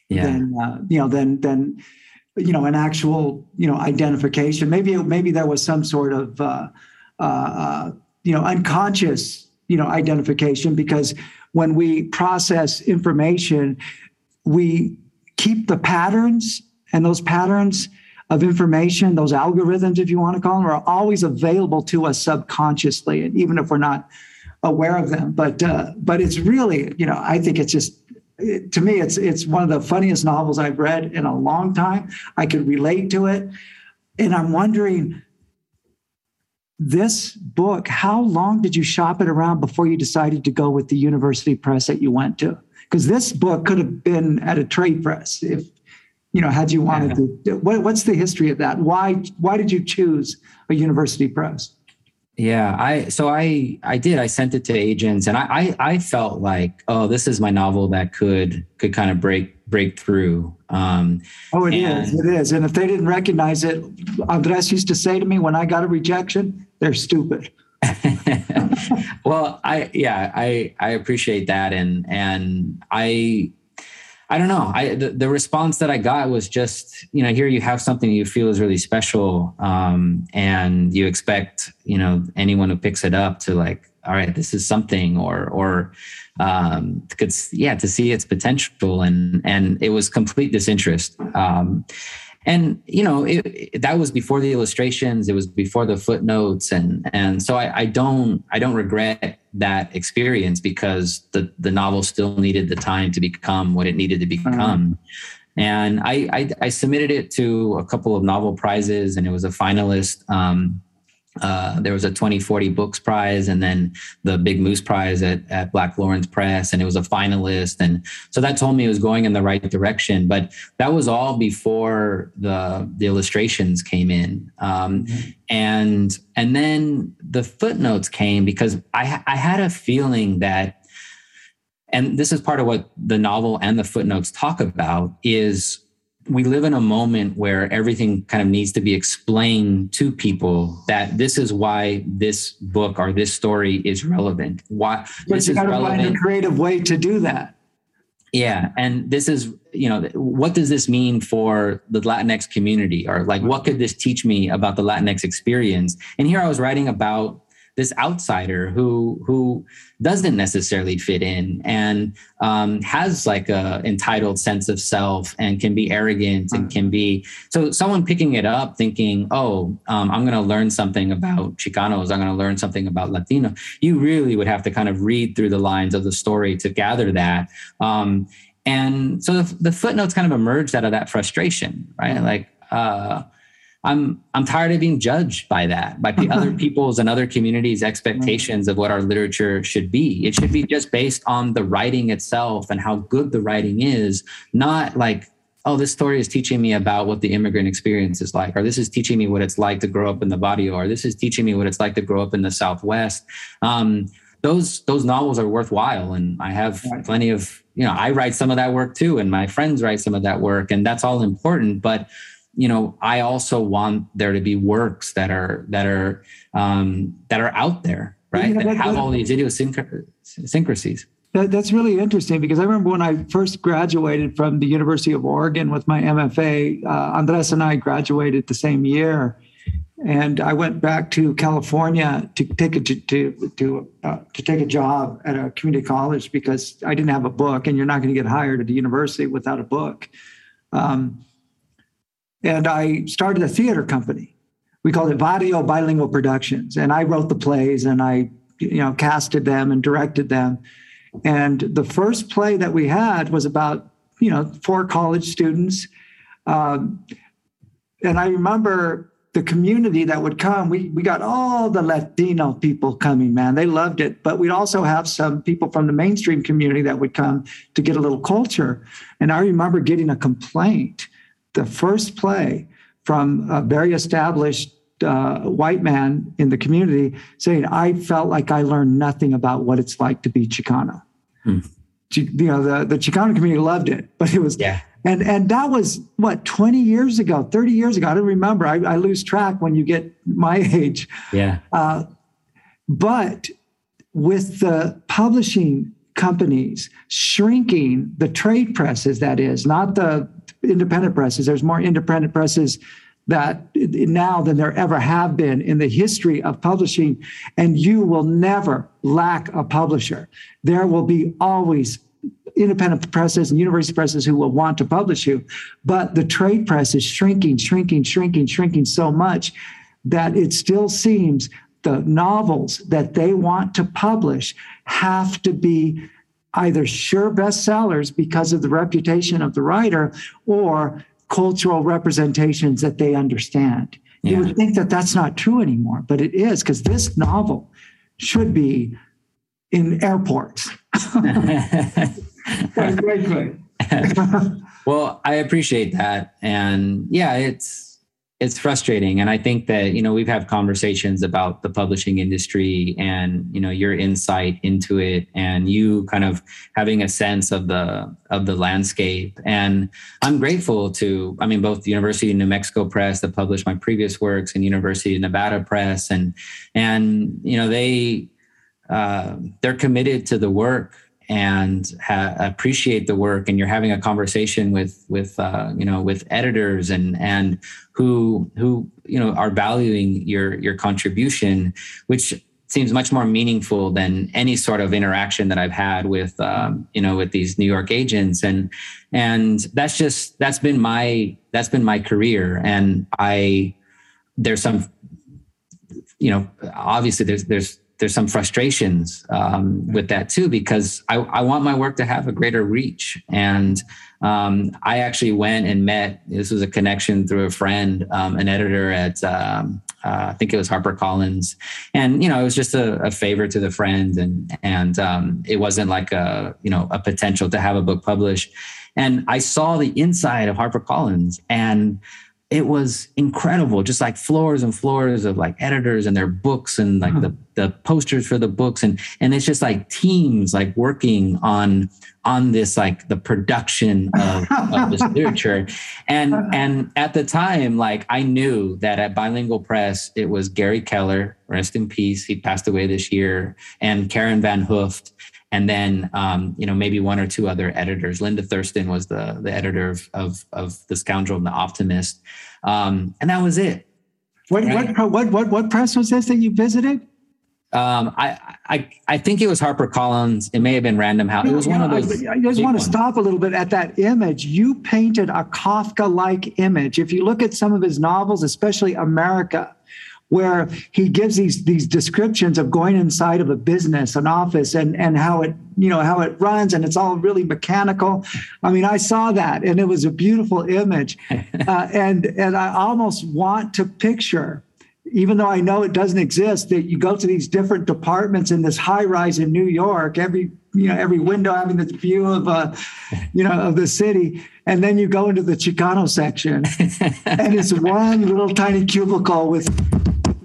yeah. than uh, you know than than you know an actual you know identification. Maybe maybe there was some sort of uh, uh, uh, you know unconscious you know identification because when we process information, we keep the patterns and those patterns of information, those algorithms, if you want to call them, are always available to us subconsciously. And even if we're not aware of them. But uh, but it's really, you know, I think it's just it, to me, it's it's one of the funniest novels I've read in a long time. I could relate to it, and I'm wondering. This book, how long did you shop it around before you decided to go with the university press that you went to? Because this book could have been at a trade press if you know had you wanted to what, what's the history of that why why did you choose a university press yeah, I so I I did. I sent it to agents, and I, I I, felt like, oh, this is my novel that could could kind of break break through. Um, oh, it and, is. It is. And if they didn't recognize it, Andres used to say to me when I got a rejection, they're stupid. *laughs* *laughs* well, I yeah, I I appreciate that, and and I I don't know. I the, the, response that I got was just, you know, here you have something you feel is really special, um, and you expect, you know, anyone who picks it up to like, all right, this is something, or or um, yeah, to see its potential, and and it was complete disinterest. Um, and you know it, it, that was before the illustrations it was before the footnotes and and so I, I don't i don't regret that experience because the the novel still needed the time to become what it needed to become mm-hmm. and I, I, I submitted it to a couple of novel prizes and it was a finalist um, uh, there was a 2040 books prize and then the big moose prize at, at black lawrence press and it was a finalist and so that told me it was going in the right direction but that was all before the the illustrations came in um, mm-hmm. and and then the footnotes came because i i had a feeling that and this is part of what the novel and the footnotes talk about is we live in a moment where everything kind of needs to be explained to people that this is why this book or this story is relevant. Why but this you got to find a creative way to do that. Yeah, and this is you know what does this mean for the Latinx community, or like what could this teach me about the Latinx experience? And here I was writing about this outsider who who doesn't necessarily fit in and um, has like a entitled sense of self and can be arrogant and can be so someone picking it up thinking oh um, i'm going to learn something about chicanos. I'm going to learn something about latino. You really would have to kind of read through the lines of the story to gather that um, and so the, the footnotes kind of emerged out of that frustration right? Like uh, I'm I'm tired of being judged by that, by the other *laughs* people's and other communities' expectations of what our literature should be. It should be just based on the writing itself and how good the writing is, not like, oh, this story is teaching me about what the immigrant experience is like, or this is teaching me what it's like to grow up in the barrio, or this is teaching me what it's like to grow up in the Southwest. Um, those those novels are worthwhile, and I have plenty of you know I write some of that work too, and my friends write some of that work, and that's all important, but you know i also want there to be works that are that are um, that are out there right yeah, that, that, have that, all these idiosyncrasies that, that's really interesting because i remember when i first graduated from the university of oregon with my mfa uh, andres and i graduated the same year and I went back to California to take a to to uh, to take a job at a community college because I didn't have a book, and you're not going to get hired at a university without a book. Um, and I started a theater company. We called it Vario Bilingual Productions, and I wrote the plays and I, you know, casted them and directed them. And the first play that we had was about, you know, four college students. Um, and I remember the community that would come. We we got all the Latino people coming, man. They loved it. But we'd also have some people from the mainstream community that would come to get a little culture. And I remember getting a complaint the first play from a very established uh, white man in the community saying, I felt like I learned nothing about what it's like to be Chicano. Hmm. You know, the, the Chicano community loved it, but it was, yeah. and, and that was what, 20 years ago, 30 years ago. I don't remember. I, I lose track when you get my *laughs* age. Yeah. Uh, but with the publishing companies shrinking the trade presses, that is, not the independent presses. There's more independent presses that now than there ever have been in the history of publishing. And you will never lack a publisher. There will be always independent presses and university presses who will want to publish you. But the trade press is shrinking, shrinking, shrinking, shrinking so much that it still seems the novels that they want to publish have to be either sure bestsellers because of the reputation of the writer or cultural representations that they understand. Yeah. You would think that that's not true anymore, but it is because this novel should be in airports. *laughs* *laughs* well, I appreciate that. And yeah, it's it's frustrating. And i think that you know we've had conversations about the publishing industry and you know your insight into it and you kind of having a sense of the of the landscape. And i'm grateful to i mean both the university of new mexico press that published my previous works and university of nevada press. And and you know they uh, they're committed to the work and ha- appreciate the work and you're having a conversation with with uh, you know with editors and and who who you know are valuing your your contribution which seems much more meaningful than any sort of interaction that I've had with um, you know with these New York agents. And and that's just that's been my that's been my career. And I there's some you know obviously there's there's there's some frustrations um, with that too because I, I want my work to have a greater reach and um, I actually went and met this was a connection through a friend um, an editor at um, uh, I think it was HarperCollins, and you know it was just a, a favor to the friend, and and um, it wasn't like a you know a potential to have a book published. And I saw the inside of HarperCollins, and it was incredible just like floors and floors of like editors and their books and like hmm. the, the posters for the books. And and it's just like teams like working on on this like the production of, of this *laughs* literature. And uh-huh. and at the time like i knew that at bilingual press it was gary keller rest in peace he passed away this year and karen van hooft and then um, you know maybe one or two other editors. Linda Thurston was the the editor of of, of the Scoundrel and the Optimist, um, and that was it. What, right? what what what what press was this that you visited? Um, I, I I think it was Harper Collins. It may have been Random House. It was one of those. I, I just want to stop a little bit at that image. You painted a Kafka-like image. If you look at some of his novels, especially America, where he gives these these descriptions of going inside of a business, an office, and and how it you know how it runs, and it's all really mechanical. I mean, I saw that, and it was a beautiful image, *laughs* uh, and and I almost want to picture. Even though I know it doesn't exist, that you go to these different departments in this high rise in New York, every you know every window having this view of uh, you know of the city, and then you go into the Chicano section, *laughs* and it's one little tiny cubicle with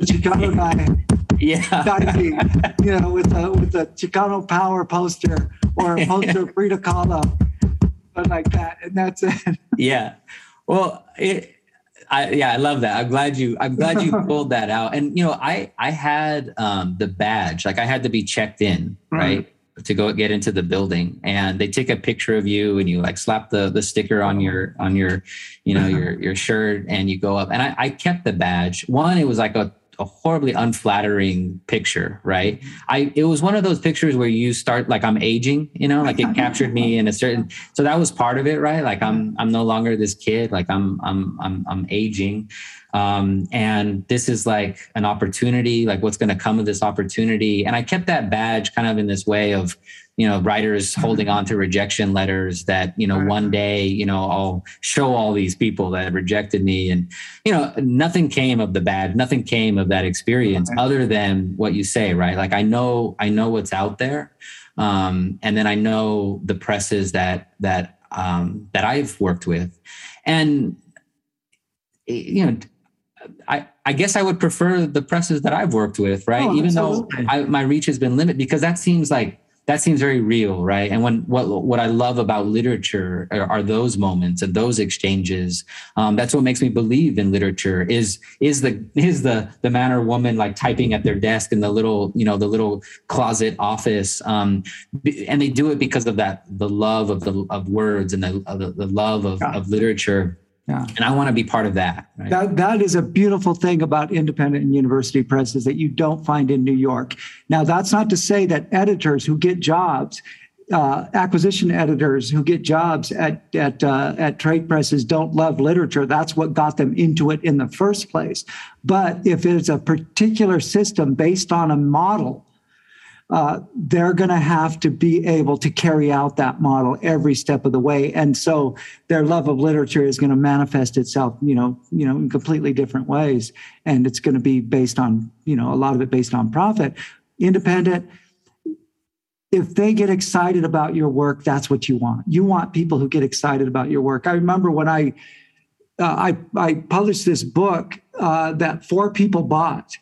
Chicano *laughs* guy. Yeah. Diving, you know, with a with a Chicano power poster or a poster of Frida Kahlo, but like that, and that's it. Yeah. Well, it, I, yeah, I love that. I'm glad you. I'm glad you *laughs* pulled that out. And you know, I I had um, the badge. Like I had to be checked in, right? right? to go get into the building and they take a picture of you and you like slap the the sticker on your on your you know *laughs* your your shirt and you go up and I, I kept the badge one it was like a a horribly unflattering picture, right? I it was one of those pictures where you start like I'm aging, you know, like it *laughs* captured me in a certain so that was part of it, right? Like I'm I'm no longer this kid, like I'm I'm I'm I'm aging. Um, and this is like an opportunity, like what's going to come of this opportunity. And I kept that badge kind of in this way of you know writers holding on to rejection letters that you know one day you know i'll show all these people that rejected me. And you know nothing came of the bad. Nothing came of that experience other than what you say right? Like i know i know what's out there. Um, and then i know the presses that that um, that i've worked with. And you know I, I guess I would prefer the presses that I've worked with, right? Oh, Even though I, my reach has been limited, because that seems like that seems very real, right? And when what what I love about literature are, are those moments and those exchanges. Um, that's what makes me believe in literature. Is is the is the the man or woman like typing at their desk in the little you know the little closet office, um, and they do it because of that the love of the of words and the the, the love of, of literature yeah. And I want to be part of that, right? That that is a beautiful thing about independent and university presses that you don't find in New York. Now, that's not to say that editors who get jobs, uh, acquisition editors who get jobs at at uh, at trade presses don't love literature. That's what got them into it in the first place. But if it's a particular system based on a model uh, they're going to have to be able to carry out that model every step of the way. And so their love of literature is going to manifest itself you know you know in completely different ways. And it's going to be based on you know a lot of it based on profit. Independent if they get excited about your work that's what you want. You want people who get excited about your work. I remember when i uh, I, I published this book uh, that four people bought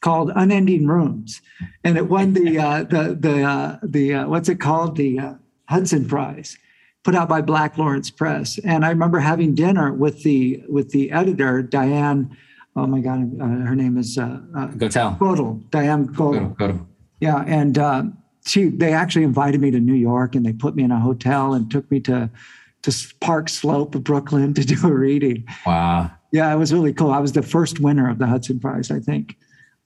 called Unending Rooms, and it won the *laughs* uh, the the uh, the uh, what's it called the uh, Hudson Prize, put out by Black Lawrence Press. And I remember having dinner with the with the editor Diane. Oh my God, uh, her name is uh, uh, Gotel. Godel, Diane Goettel. Godel. Yeah, and uh, she they actually invited me to New York, and they put me in a hotel and took me to to Park Slope of Brooklyn *laughs* to do a reading. Wow. Yeah, it was really cool. I was the first winner of the Hudson Prize, I think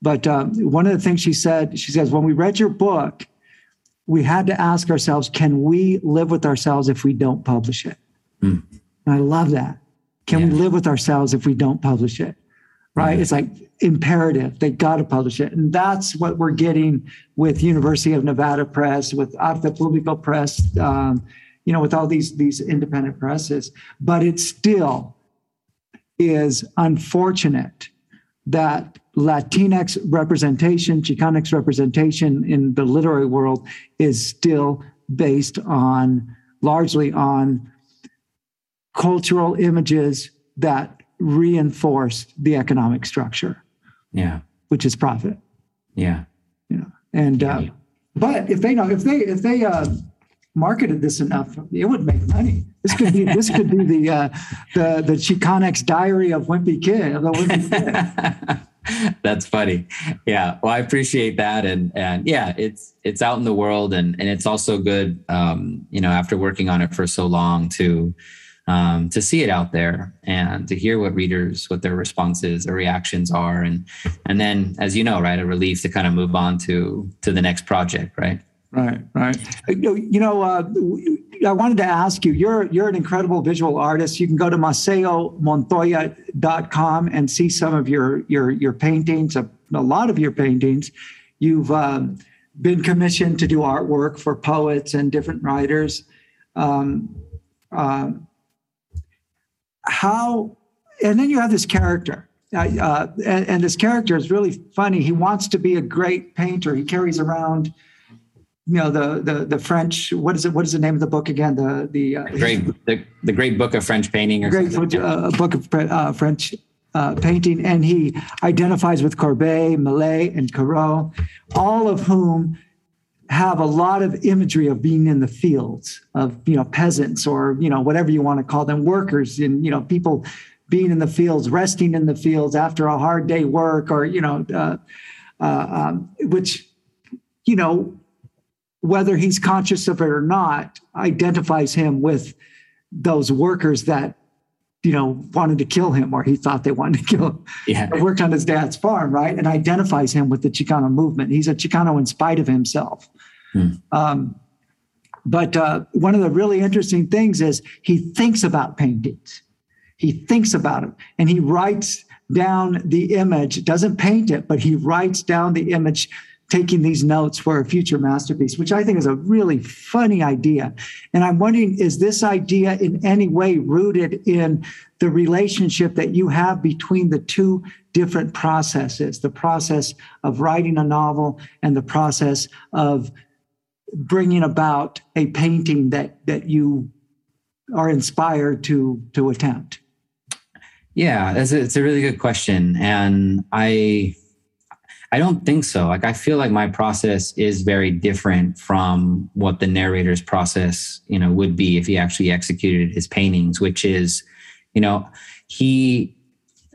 But um, one of the things she said, she says, when we read your book, we had to ask ourselves, can we live with ourselves if we don't publish it? Mm. And I love that. Can yeah. we live with ourselves if we don't publish it? Right? Mm. It's like imperative. They got to publish it. And that's what we're getting with University of Nevada Press, with Arte Publico Press, um, you know, with all these, these independent presses. But it still is unfortunate that Latinx representation, Chicanx representation in the literary world is still based on largely on cultural images that reinforce the economic structure. Yeah. Which is profit. Yeah. You know, and, uh, yeah. but if they know, if they, if they, uh, marketed this enough, it would make money. This could be this could be the uh, the the Chicanx diary of Wimpy Kid. Of the Wimpy Kid. *laughs* *laughs* That's funny. Yeah. Well, I appreciate that. And, and yeah, it's, it's out in the world and, and it's also good, um, you know, after working on it for so long to, um, to see it out there and to hear what readers, what their responses or reactions are. And, and then, as you know, right, a relief to kind of move on to, to the next project. Right. Right, right. You know, uh, I wanted to ask you. You're you're an incredible visual artist. You can go to maceomontoya.com and see some of your your your paintings. A, a lot of your paintings. You've um, been commissioned to do artwork for poets and different writers. Um, uh, how? And then you have this character. Uh, and, and this character is really funny. He wants to be a great painter. He carries around you know the the the French. What is it? What is the name of the book again? The the uh, great the, the Great Book of French Painting. Or great something. uh, book of uh, French uh, painting, and he identifies with Courbet, Millet, and Corot, all of whom have a lot of imagery of being in the fields of you know peasants or you know whatever you want to call them workers and you know people being in the fields resting in the fields after a hard day work or you know uh, uh, um, which you know whether he's conscious of it or not, identifies him with those workers that you know wanted to kill him or he thought they wanted to *laughs* kill him. Yeah. worked on his dad's farm, right? And identifies him with the Chicano movement. He's a Chicano in spite of himself. Hmm. Um, but uh, one of the really interesting things is he thinks about paintings. He thinks about it and he writes down the image, doesn't paint it, but he writes down the image taking these notes for a future masterpiece, which I think is a really funny idea. And I'm wondering is this idea in any way rooted in the relationship that you have between the two different processes the process of writing a novel and the process of bringing about a painting that, that you are inspired to, to attempt? Yeah, it's a, it's a really good question. And I, I don't think so. Like I feel like my process is very different from what the narrator's process, you know, would be if he actually executed his paintings, which is, you know, he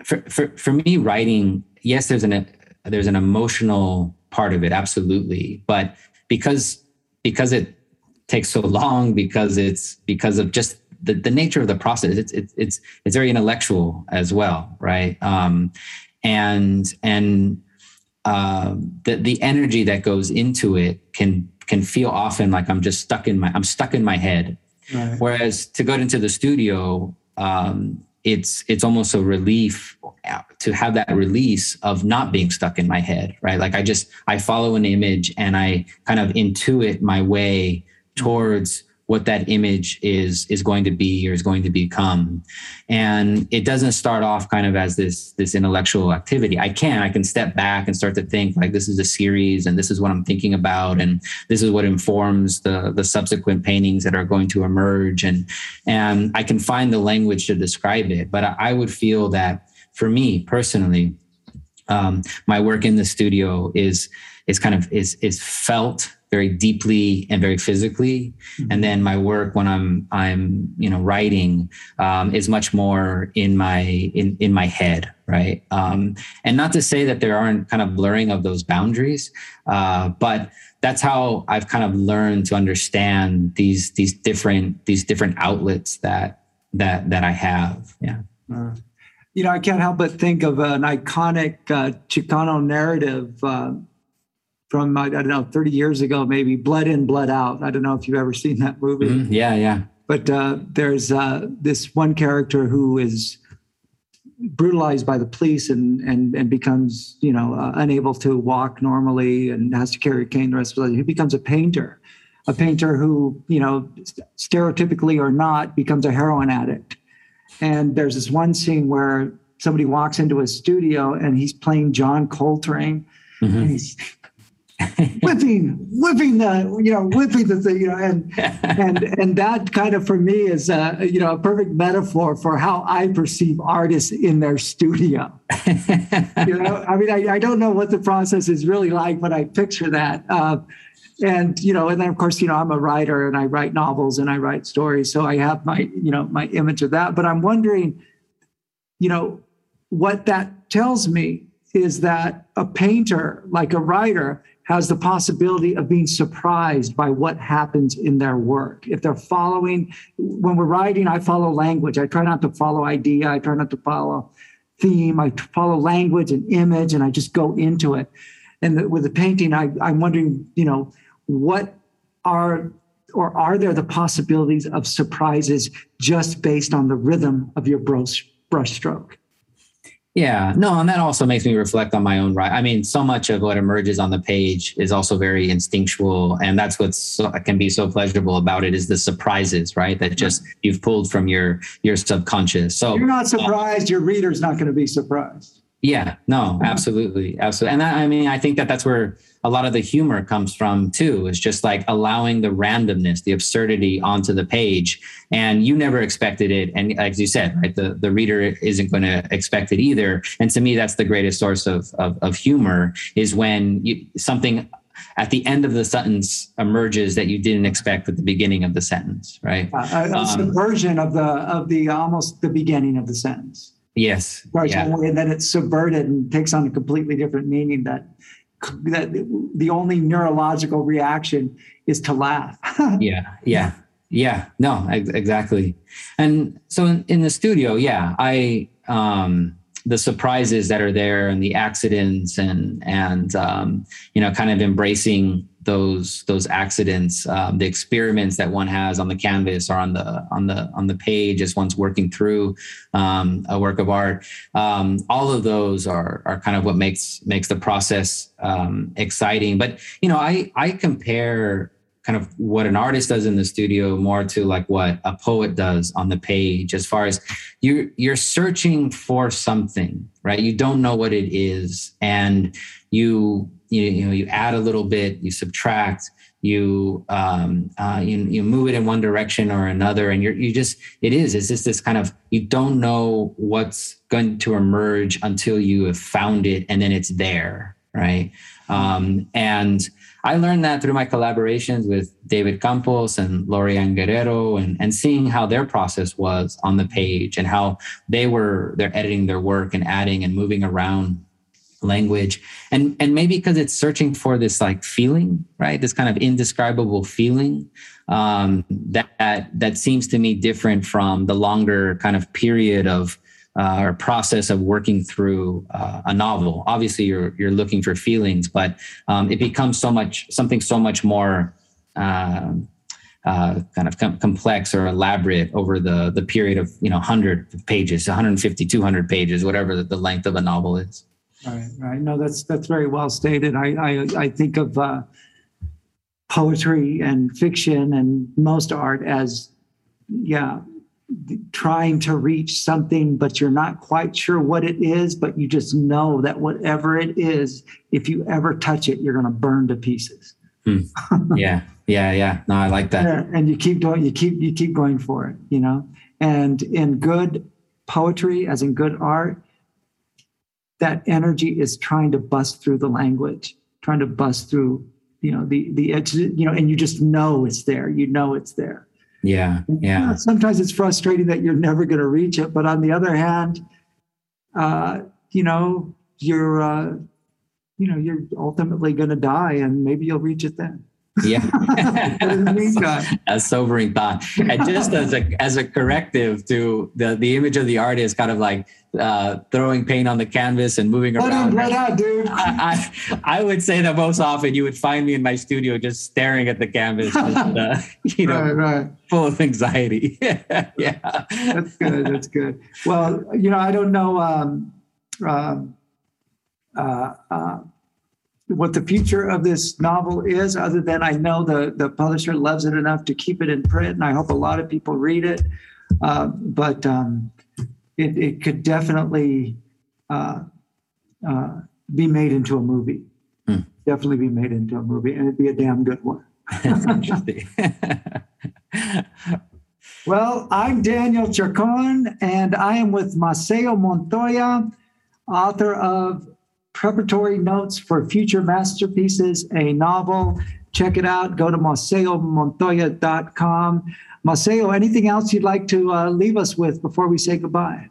for for, for me writing, yes, there's an there's an emotional part of it, absolutely. But because because it takes so long, because it's because of just the, the nature of the process, it's it's it's it's very intellectual as well, right? Um and and um, the the energy that goes into it can can feel often like I'm just stuck in my I'm stuck in my head. Right. Whereas to go into the studio, um, it's it's almost a relief to have that release of not being stuck in my head, right? Like I just I follow an image and I kind of intuit my way towards what that image is is going to be or is going to become. And it doesn't start off kind of as this this intellectual activity. I can i can step back and start to think like this is a series and this is what i'm thinking about and this is what informs the the subsequent paintings that are going to emerge. And and i can find the language to describe it but i, would feel that for me personally um, my work in the studio is is kind of is is felt very deeply and very physically. Mm-hmm. and then my work when i'm i'm you know writing um, is much more in my in in my head right? Um, and not to say that there aren't kind of blurring of those boundaries uh, but that's how i've kind of learned to understand these these different these different outlets that that that i have. Yeah. Uh, you know, I can't help but think of an iconic uh, Chicano narrative uh, from I don't know, 30 years ago, maybe "Blood In, Blood Out." I don't know if you've ever seen that movie. Mm-hmm. Yeah, yeah. But uh, there's uh, this one character who is brutalized by the police and and and becomes you know uh, unable to walk normally and has to carry a cane the rest of his life. He becomes a painter, a painter who you know stereotypically or not becomes a heroin addict. And there's this one scene where somebody walks into his studio and he's playing John Coltrane. Mm-hmm. And he's *laughs* whipping, whipping the, you know, whipping the thing, you know, and *laughs* and and that kind of for me is a, you know a perfect metaphor for how I perceive artists in their studio. *laughs* you know, I mean, I, I don't know what the process is really like, but I picture that. Uh, and you know, and then of course, you know, I'm a writer and I write novels and I write stories, so I have my, you know, my image of that. But I'm wondering, you know, what that tells me is that a painter, like a writer, has the possibility of being surprised by what happens in their work. If they're following, when we're writing, I follow language. I try not to follow idea. I try not to follow theme. I follow language and image, and I just go into it. And the, with the painting, I, I'm wondering, you know, what are or are there the possibilities of surprises just based on the rhythm of your brush stroke? Yeah, no, and that also makes me reflect on my own right. I mean, so much of what emerges on the page is also very instinctual, and that's what so, can be so pleasurable about it is the surprises, right? That just you've pulled from your your subconscious. So you're not surprised. Uh, your reader's not going to be surprised. Yeah, no, absolutely, absolutely, and I, I mean, I think that that's where a lot of the humor comes from too is just like allowing the randomness the absurdity onto the page. And you never expected it. And as you said right the, the reader isn't going to expect it either. And to me that's the greatest source of, of, of humor is when you, something at the end of the sentence emerges that you didn't expect at the beginning of the sentence right? Uh, a, a um, subversion of the of the almost the beginning of the sentence yes yeah. and then it's subverted and takes on a completely different meaning that that the only neurological reaction is to laugh. *laughs* yeah, yeah, yeah. No, exactly. And so in, in the studio, yeah, I um, the surprises that are there and the accidents and and um, you know, kind of embracing those those accidents, um, the experiments that one has on the canvas or on the on the on the page as one's working through um, a work of art. Um, all of those are are kind of what makes makes the process um, exciting. But you know, I I compare kind of what an artist does in the studio more to like what a poet does on the page as far as you you're searching for something right you don't know what it is and you you, you know you add a little bit you subtract you um uh, you, you move it in one direction or another and you're you just it is it's just this kind of you don't know what's going to emerge until you have found it and then it's there right? Um and I learned that through my collaborations with David Campos and Lorian Guerrero and, and seeing how their process was on the page and how they were they're editing their work and adding and moving around language. And and maybe because it's searching for this like feeling right? This kind of indescribable feeling um, that, that seems to me different from the longer kind of period of uh, or process of working through uh, a novel. Obviously you're you're looking for feelings but um, it becomes so much something so much more uh, uh, kind of com- complex or elaborate over the the period of you know 100 pages 150 200 pages whatever the length of a novel is Right, right. No, that's that's very well stated. I I, I think of uh, poetry and fiction and most art as, yeah, trying to reach something, but you're not quite sure what it is. But you just know that whatever it is, if you ever touch it, you're going to burn to pieces. Hmm. *laughs* Yeah, yeah, yeah. No, I like that. Yeah, and you keep doing, you keep you keep going for it. You know, and in good poetry, as in good art that energy is trying to bust through the language, trying to bust through, you know, the the edge, you know, and you just know it's there. You know it's there. Yeah. Yeah. You know, sometimes it's frustrating that you're never going to reach it, but on the other hand, uh, you know, you're uh, you know, you're ultimately going to die, and maybe you'll reach it then. Yeah. *laughs* *laughs* a sobering thought. And just as a as a corrective to the the image of the artist, kind of like uh, throwing paint on the canvas and moving Let around. let out, dude. I, I, I would say that most often you would find me in my studio just staring at the canvas, just, uh, *laughs* you know, Right, right. full of anxiety. yeah. That's good. That's good. Well, you know, I don't know um, um, uh, uh, what the future of this novel is, other than I know the the publisher loves it enough to keep it in print, and I hope a lot of people read it. Uh, but um, it, it could definitely uh, uh, be made into a movie. Hmm. Definitely be made into a movie, and it'd be a damn good one. That's *laughs* interesting. Well, I'm Daniel Chacon, and I am with Maceo Montoya, author of Preparatory Notes for Future Masterpieces, a novel. Check it out. Go to maceomontoya.com. Maceo, anything else you'd like to uh, leave us with before we say goodbye?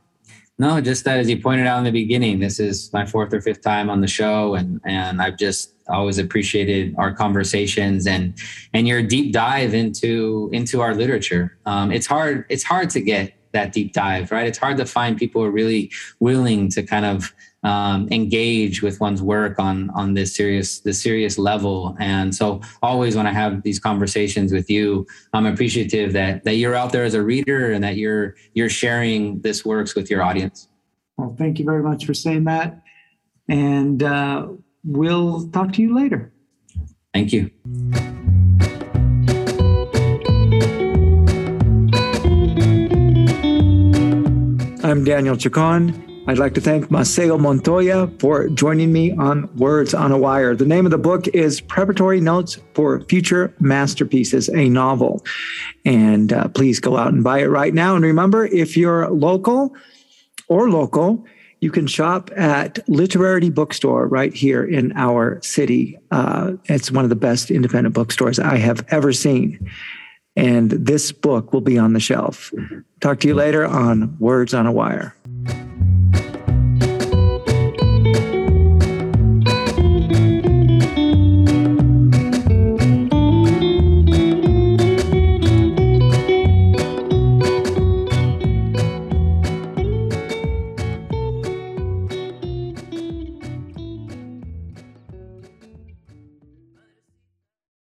No, just that as you pointed out in the beginning, this is my fourth or fifth time on the show, and and I've just always appreciated our conversations and and your deep dive into into our literature. Um, it's hard it's hard to get that deep dive, right? It's hard to find people who are really willing to kind of um, engage with one's work on on this serious the serious level. And so, always when I have these conversations with you, I'm appreciative that that you're out there as a reader and that you're you're sharing this works with your audience. Well, thank you very much for saying that. And uh, we'll talk to you later. Thank you. I'm Daniel Chacon. I'd like to thank Maceo Montoya for joining me on Words on a Wire. The name of the book is Preparatory Notes for Future Masterpieces, a novel. And uh, please go out and buy it right now. And remember, if you're local or local, you can shop at Literarity Bookstore right here in our city. Uh, it's one of the best independent bookstores I have ever seen. And this book will be on the shelf. Mm-hmm. Talk to you mm-hmm. later on Words on a Wire.